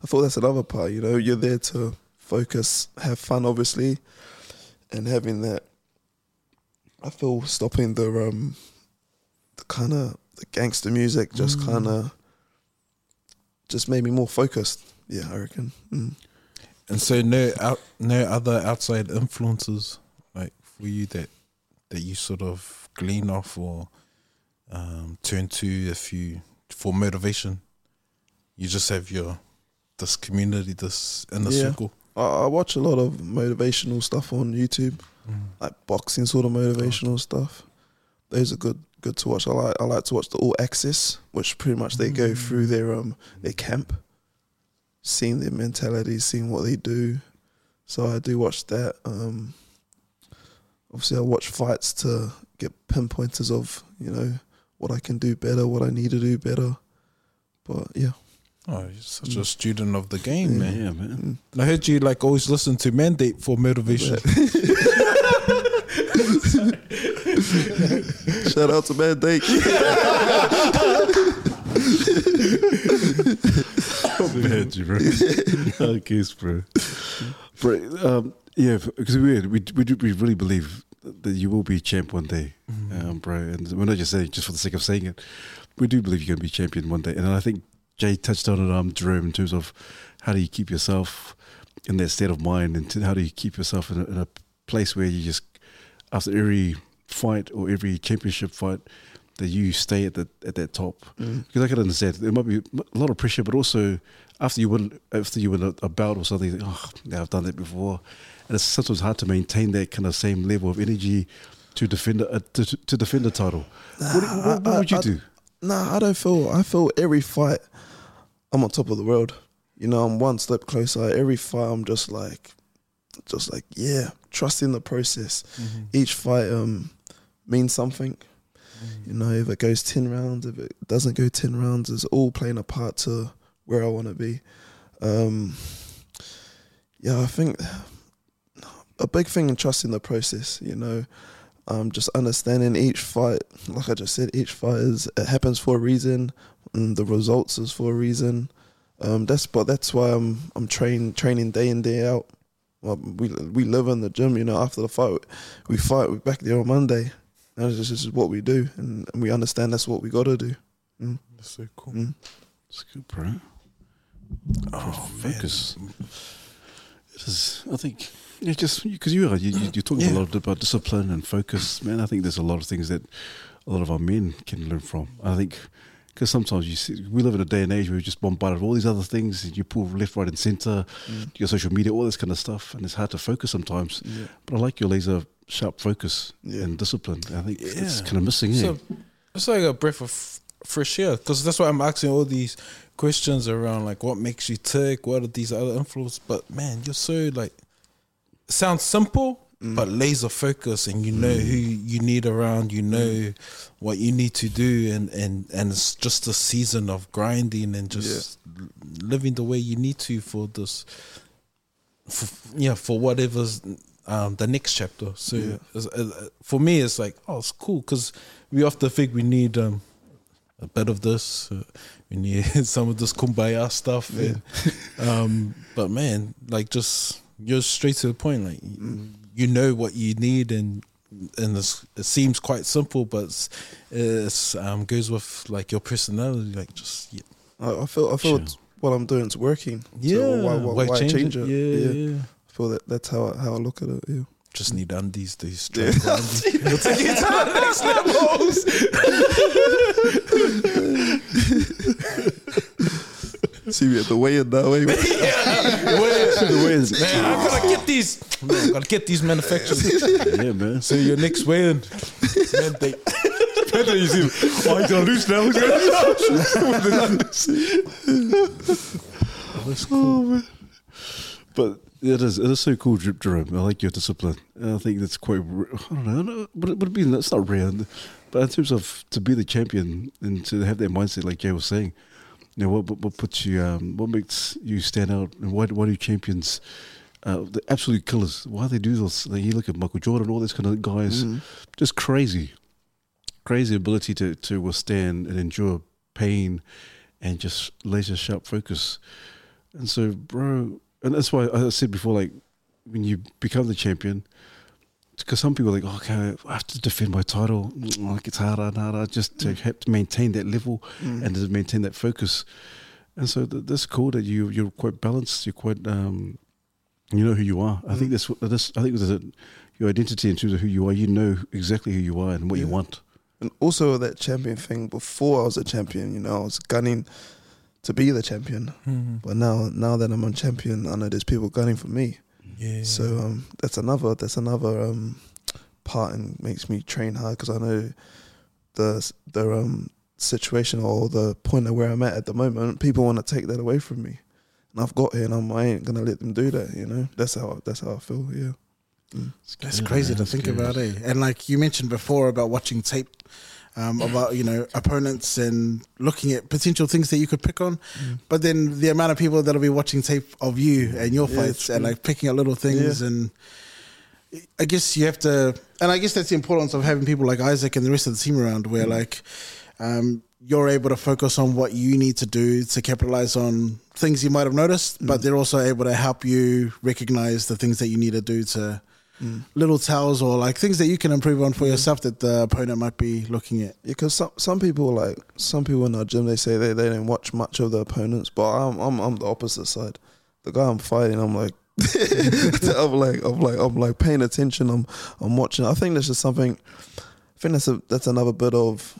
I thought that's another part. You know, you're there to focus, have fun, obviously, and having that. I feel stopping the um, the kind of the gangster music just kind of just made me more focused. Yeah, I reckon. Mm. And so, no, out, no other outside influences like for you that that you sort of glean off or um, turn to if you for motivation. You just have your this community, this inner Yeah. circle. I, I watch a lot of motivational stuff on YouTube, like boxing sort of motivational stuff. Those are good good to watch. I like I like to watch the All Access, which pretty much they go through their um their camp, seeing their mentality, seeing what they do. So I do watch that. Um, obviously, I watch fights to get pinpointers of you know what I can do better, what I need to do better. But yeah, Oh, you're such a student of the game, man. Yeah, man. I heard you like always listen to Mandate for motivation. [LAUGHS] shout out to Mandate. [LAUGHS] [LAUGHS] Bad, you, bro. [LAUGHS] I guess, bro. Bro, um, yeah, because we, we we do we really believe that you will be a champ one day, um, bro. And we're not just saying just for the sake of saying it. We do believe you're going to be champion one day, and I think Jay touched on it, um, Jerome, in terms of how do you keep yourself in that state of mind, and to, how do you keep yourself in a, in a place where you just after every fight or every championship fight that you stay at the at that top. Mm. Because I can understand there might be a lot of pressure, but also after you win after you win a, a bout or something, you think, oh, yeah, I've done that before, and it's sometimes hard to maintain that kind of same level of energy to defend a, uh, to, to defend the title. what, what, what I- would you I- do? Nah, I don't feel. I feel every fight, I'm on top of the world. You know, I'm one step closer. Every fight, I'm just like, just like, yeah, trusting the process. Each fight um means something. You know, if it goes ten rounds, if it doesn't go ten rounds, it's all playing a part to where I want to be. Um, yeah, I think a big thing in trusting the process. You know, um, just understanding each fight. Like I just said, each fight is it happens for a reason, and the results is for a reason. Um, that's but that's why I'm I'm train training day in day out. Well, we we live in the gym. You know, after the fight, we fight. We're back there on Monday. And this is what we do, and, and we understand that's what we got to do. Mm. That's so cool. Mm. It's good, bro. Oh, focus. It is. I think. Yeah, just because you are you, you, you're talking a lot about discipline and focus, man. I think there's a lot of things that a lot of our men can learn from. I think because sometimes you see, we live in a day and age where we're just bombarded with all these other things. And you pull left, right, and center. Your social media, all this kind of stuff, and it's hard to focus sometimes. Yeah. But I like your laser sharp focus Yeah. and discipline. I think it's kind of missing. eh? So it's like a breath of f- fresh air because that's why I'm asking all these questions around like what makes you tick, what are these other influences. But man, you're so like sounds simple, mm. but laser focus, and you know mm. who you need around. You know mm. what you need to do, and and and it's just a season of grinding and just l- living the way you need to for this. For, yeah, for whatever's um, the next chapter. So Yeah. it's- uh, for me, it's like, oh, it's cool because we often think we need um, a bit of this, uh, we need [LAUGHS] some of this kumbaya stuff. And, um, but man, like just you're straight to the point. Like you know what you need, and and it seems quite simple, but it's, it's um, goes with like your personality. Like just yeah, I, I feel I feel Sure. what I'm doing is working. yeah. So why, why, why change, it? Yeah, yeah. I feel that that's how I, how I look at it. Yeah. Just need undies, these strong [LAUGHS] undies. It'll take you to the next levels. See me at the weigh-in now. eh? [LAUGHS] the way is, Man, I gotta get these. Man, I gotta get these manufacturers. yeah, man. So your next weigh-in, man, they, you see, [LAUGHS] oh, he's gonna lose now. He's gonna lose. that's cool. But it is it is so cool, Jer- Jerome. I like your discipline. And I think that's quite. I don't know. I don't know, But it would be it's not rare. But in terms of to be the champion and to have that mindset, like Jay was saying, you know, what what, what puts you, um, what makes you stand out, and why why do champions, uh, the absolute killers, why they do this? Like you look at Michael Jordan, all these kind of guys, just crazy, crazy ability to to withstand and endure pain, and just laser sharp focus. And so, bro, and that's why I said before, like when you become the champion, because some people are like, "Oh, okay, I have to defend my title. Mm, like it's harder and harder just to mm. have to maintain that level mm. and to maintain that focus. And so th- that's cool that you you're quite balanced. You're quite um, you know who you are. I think that's what this. I think there's a, your identity in terms of who you are. You know exactly who you are and what you want. And also that champion thing. Before I was a champion, you know, I was gunning to be the champion. But now, now that I'm on champion, I know there's people gunning for me. Yeah. So um, that's another that's another um, part and makes me train hard because I know the the um, situation or the point of where I'm at at the moment. People want to take that away from me, and I've got here, and I'm, I ain't gonna let them do that. You know, that's how that's how I feel. Yeah. That's crazy to think about, eh? And like you mentioned before about watching tape um, about you know opponents and looking at potential things that you could pick on, but then the amount of people that'll be watching tape of you and your Yeah, fights and like picking up little things Yeah. and. I guess you have to, and I guess that's the importance of having people like Isaac and the rest of the team around, where like um, you're able to focus on what you need to do to capitalize on things you might have noticed, but they're also able to help you recognize the things that you need to do to little tells or like things that you can improve on for yourself that the opponent might be looking at. Yeah, because some some people like some people in our gym they say they, they don't watch much of the opponents, but I'm I'm I'm the opposite side. The guy I'm fighting, I'm like, [LAUGHS] I'm like I'm like I'm like paying attention. I'm I'm watching. I think that's just something. I think that's a that's another bit of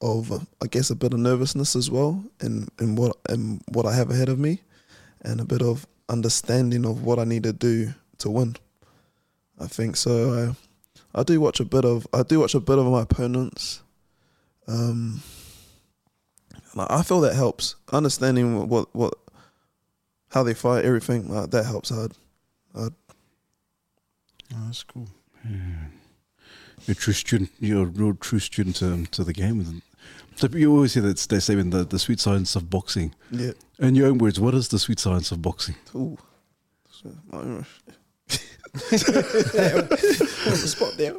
of uh, I guess a bit of nervousness as well, in in what in what I have ahead of me, and a bit of understanding of what I need to do to win. I think so. I I do watch a bit of I do watch a bit of my opponents. Um, I feel that helps understanding what what how they fight everything uh, that helps hard. Oh, that's cool. You're a true student. You're a real true student to, to the game. So you always say that they say in the, the sweet science of boxing. Yeah. In your own words, what is the sweet science of boxing? Ooh. So, my- spot there.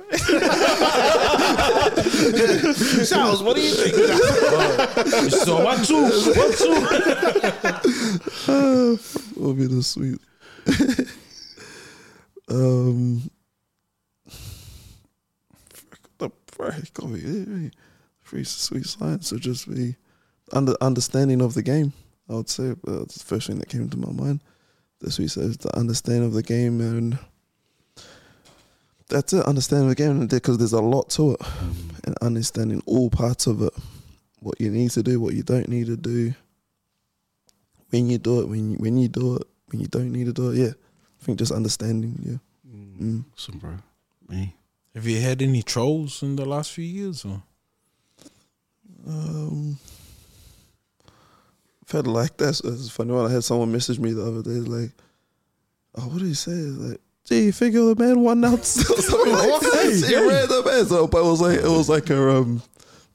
Charles, what do you think? So one two, one two. will be the sweet. um, the right, got me. yeah, yeah. Free sweet science would just be under understanding of the game. I would say uh, that's the first thing that came to my mind. The sweet science, the understanding of the game, and that's it. Understanding the game because there's a lot to it, and understanding all parts of it. What you need to do, what you don't need to do, when you do it, when you, when you do it, when you don't need to do it. Yeah, I think just understanding. Yeah. Mm. Awesome, bro. Me. Have you had any trolls in the last few years? Or Um, felt like that's, that's funny. When I had someone message me the other day, like, "Oh, what did he say?" It's like, "Gee, you figure the man won out?" or [LAUGHS] something like that. He read the man, so but it was like it was like a um.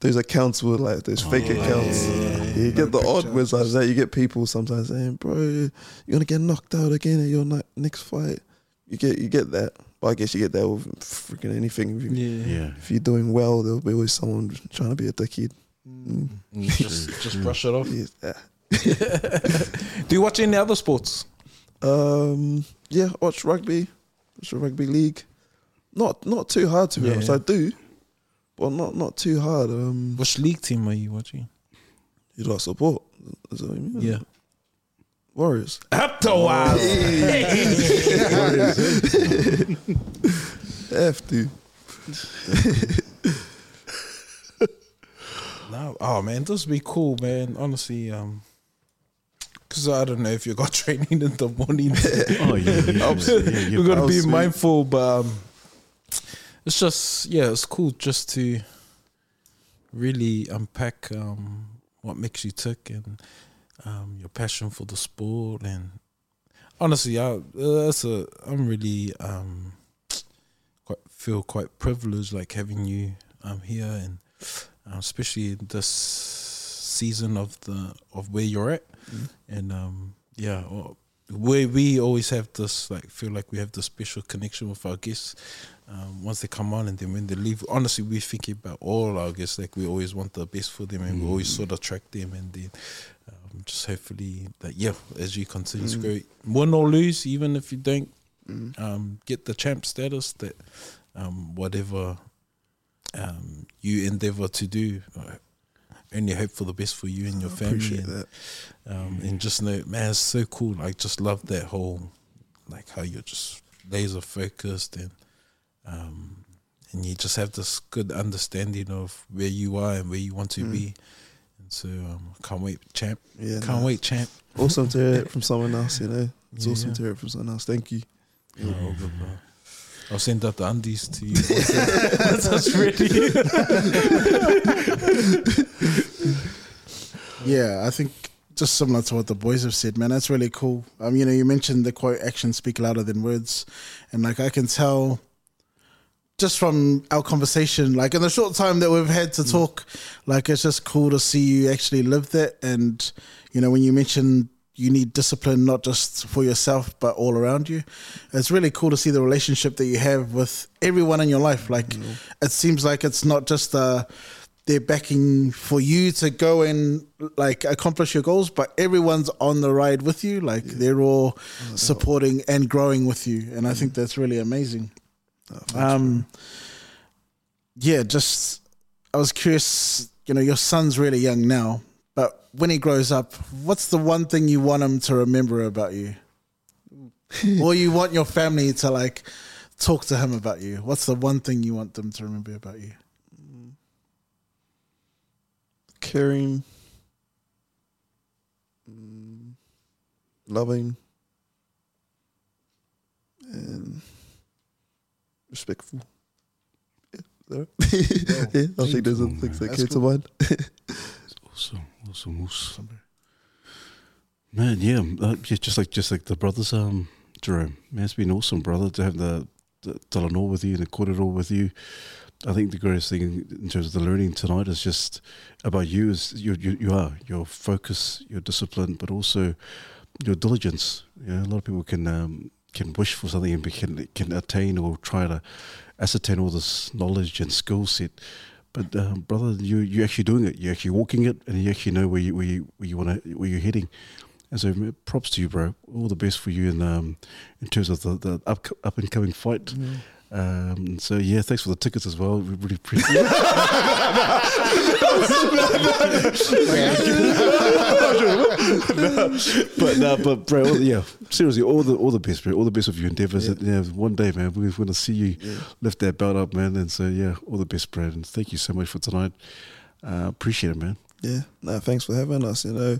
There's accounts with like there's fake accounts. you get the odd ones like that. You get people sometimes saying, "Bro, you're gonna get knocked out again at your ne- next fight." You get you get that, but I guess you get that with freaking anything. If, you, Yeah. if you're doing well, there'll be always someone trying to be a dickhead. Mm. just just brush it off. Yeah. [LAUGHS] [LAUGHS] Do you watch any other sports? Um, yeah, watch rugby, watch rugby league. Not not too hard to be Yeah, honest. I do, but not not too hard. Um, Which league team are you watching? you I support? Is that what you mean? Yeah. Warriors. after Afterwhile. Have to. No, oh man, this would be cool, man. Honestly, um, because I don't know if you got [LAUGHS] training in the morning. [LAUGHS] Oh, yeah. yeah, We're gonna Oh, be mindful, but um, it's just yeah, it's cool just to really unpack um, what makes you tick and um, your passion for the sport. And honestly, I uh, that's a I'm really um, quite feel quite privileged, like having you um, here and uh, especially this season of the of where you're at, and um, yeah, well, where we always have this like feel like we have this special connection with our guests. Um, once they come on and then when they leave, honestly, we think about all our guests. Like we always want the best for them, and we always sort of track them, and then um, just hopefully that yeah, as you continue to grow, win or lose, even if you don't um, get the champ status, that um, whatever um, you endeavor to do. Uh, only hope for the best for you and your family. And, that. um, and just know, man, it's so cool. I just love that whole, like how you're just laser focused and, um, and you just have this good understanding of where you are and where you want to be. And so, um, can't wait, champ. Yeah, can't nah. wait, champ. Awesome to hear it from [LAUGHS] someone else. You know, it's Yeah, awesome yeah. to hear it from someone else. Thank you. Yeah, all good, bro. I'll send out the undies [LAUGHS] to you. Once that's ready. Yeah, I think just similar to what the boys have said, man. That's really cool. Um, you know, you mentioned the quote "actions speak louder than words," and like I can tell just from our conversation, like in the short time that we've had to talk, like it's just cool to see you actually live that. And you know, when you mentioned you need discipline not just for yourself but all around you, it's really cool to see the relationship that you have with everyone in your life. Like it seems like it's not just a they're backing for you to go and like accomplish your goals, but everyone's on the ride with you. Like they're all supporting and growing with you, and I think that's really amazing. Um, yeah, just I was curious. You know, your son's really young now, but when he grows up, what's the one thing you want him to remember about you, [LAUGHS] or you want your family to like talk to him about you? What's the one thing you want them to remember about you? caring, loving, and respectful. [LAUGHS] Yeah, is yeah, I think those are the things that That's came [LAUGHS] to Awesome, awesome, awesome. Man, yeah, uh, yeah, just like just like the brothers, um, Jerome. Man, it's been awesome, brother, to have the, the Talanoa with you and the korero with you. I think the greatest thing in terms of the learning tonight is just about you is you you, you are your focus, your discipline, but also your diligence. You know, a lot of people can um, can wish for something and can can attain or try to ascertain all this knowledge and skill set. But um, brother, you you actually doing it. You're actually walking it, and you actually know where you where you where you want to where you're heading. And so, props to you, bro. All the best for you in um in terms of the the up up and coming fight. Um, so yeah, thanks for the tickets as well. We really appreciate it. [LAUGHS] but no, but bro, all, yeah, seriously, all the all the best, bro. All the best of your endeavors. Yeah. Yeah. one day, man, we're going to see you lift that belt up, man. And so yeah, all the best, bro. And thank you so much for tonight. Uh, appreciate it, man. Yeah, no, thanks for having us. You know,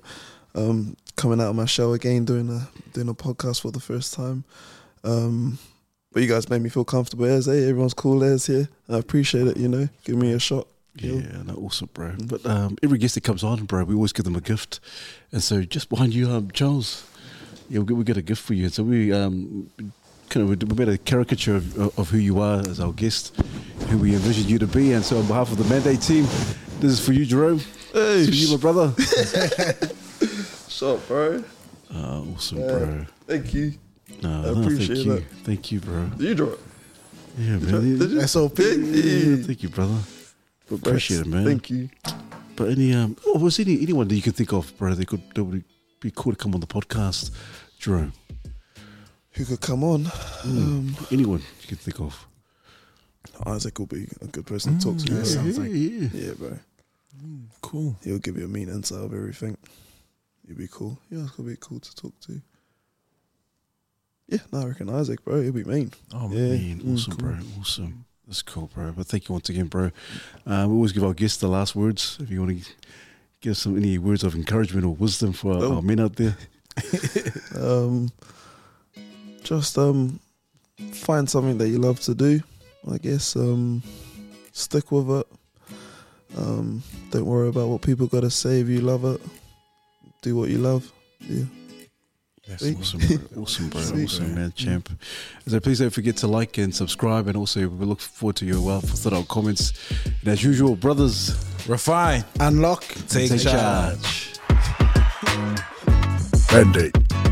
um, coming out of my show again, doing a doing a podcast for the first time. Um, but you guys made me feel comfortable as hey, everyone's cool as here. I appreciate it. You know, give me a shot. Yeah, Yeah. no, awesome, bro. But um, every guest that comes on, bro, we always give them a gift. And so just behind you, um, Charles, yeah, we got, we got a gift for you. And So we um, kind of we made a caricature of, of who you are as our guest, who we envisioned you to be. And so on behalf of the Mandate team, this is for you, Jerome. Hey, It's for you, my brother. [LAUGHS] [LAUGHS] shot, bro. Uh, awesome, Yeah. bro. Thank you. No, I no, appreciate thank you. that. Thank you, bro. Did you draw it? Yeah, man. Did you? SOP. Yeah, thank you, brother. Congrats. Appreciate it, man. Thank you. But any um, or was any anyone that you can think of, bro? That could that would be cool to come on the podcast, Jerome. Who could come on? Um, Anyone you can think of. Isaac will be a good person to talk to. that bro. sounds like- yeah. yeah, bro. Cool. He'll give you a mean insight of everything. He'll be cool. Yeah, it's gonna be cool to talk to. Yeah, no, I reckon Isaac, bro. He'll be mean. Oh, Yeah. Man, Mm, awesome, cool. bro. Awesome. That's cool, bro. But thank you once again, bro. Uh, we always give our guests the last words. If you want to give some any words of encouragement or wisdom for our, Oh. our men out there. [LAUGHS] Um, just um, find something that you love to do. I guess um, stick with it. Um, don't worry about what people gotta say. If you love it, do what you love. Yeah. Yes. Sweet. Awesome, bro. Awesome, bro. Sweet. Awesome, man. Champ. So please don't forget to like and subscribe. And also, we look forward to your well thought out comments. And as usual, brothers, Refine. Unlock. Take, take charge. charge. Mandate.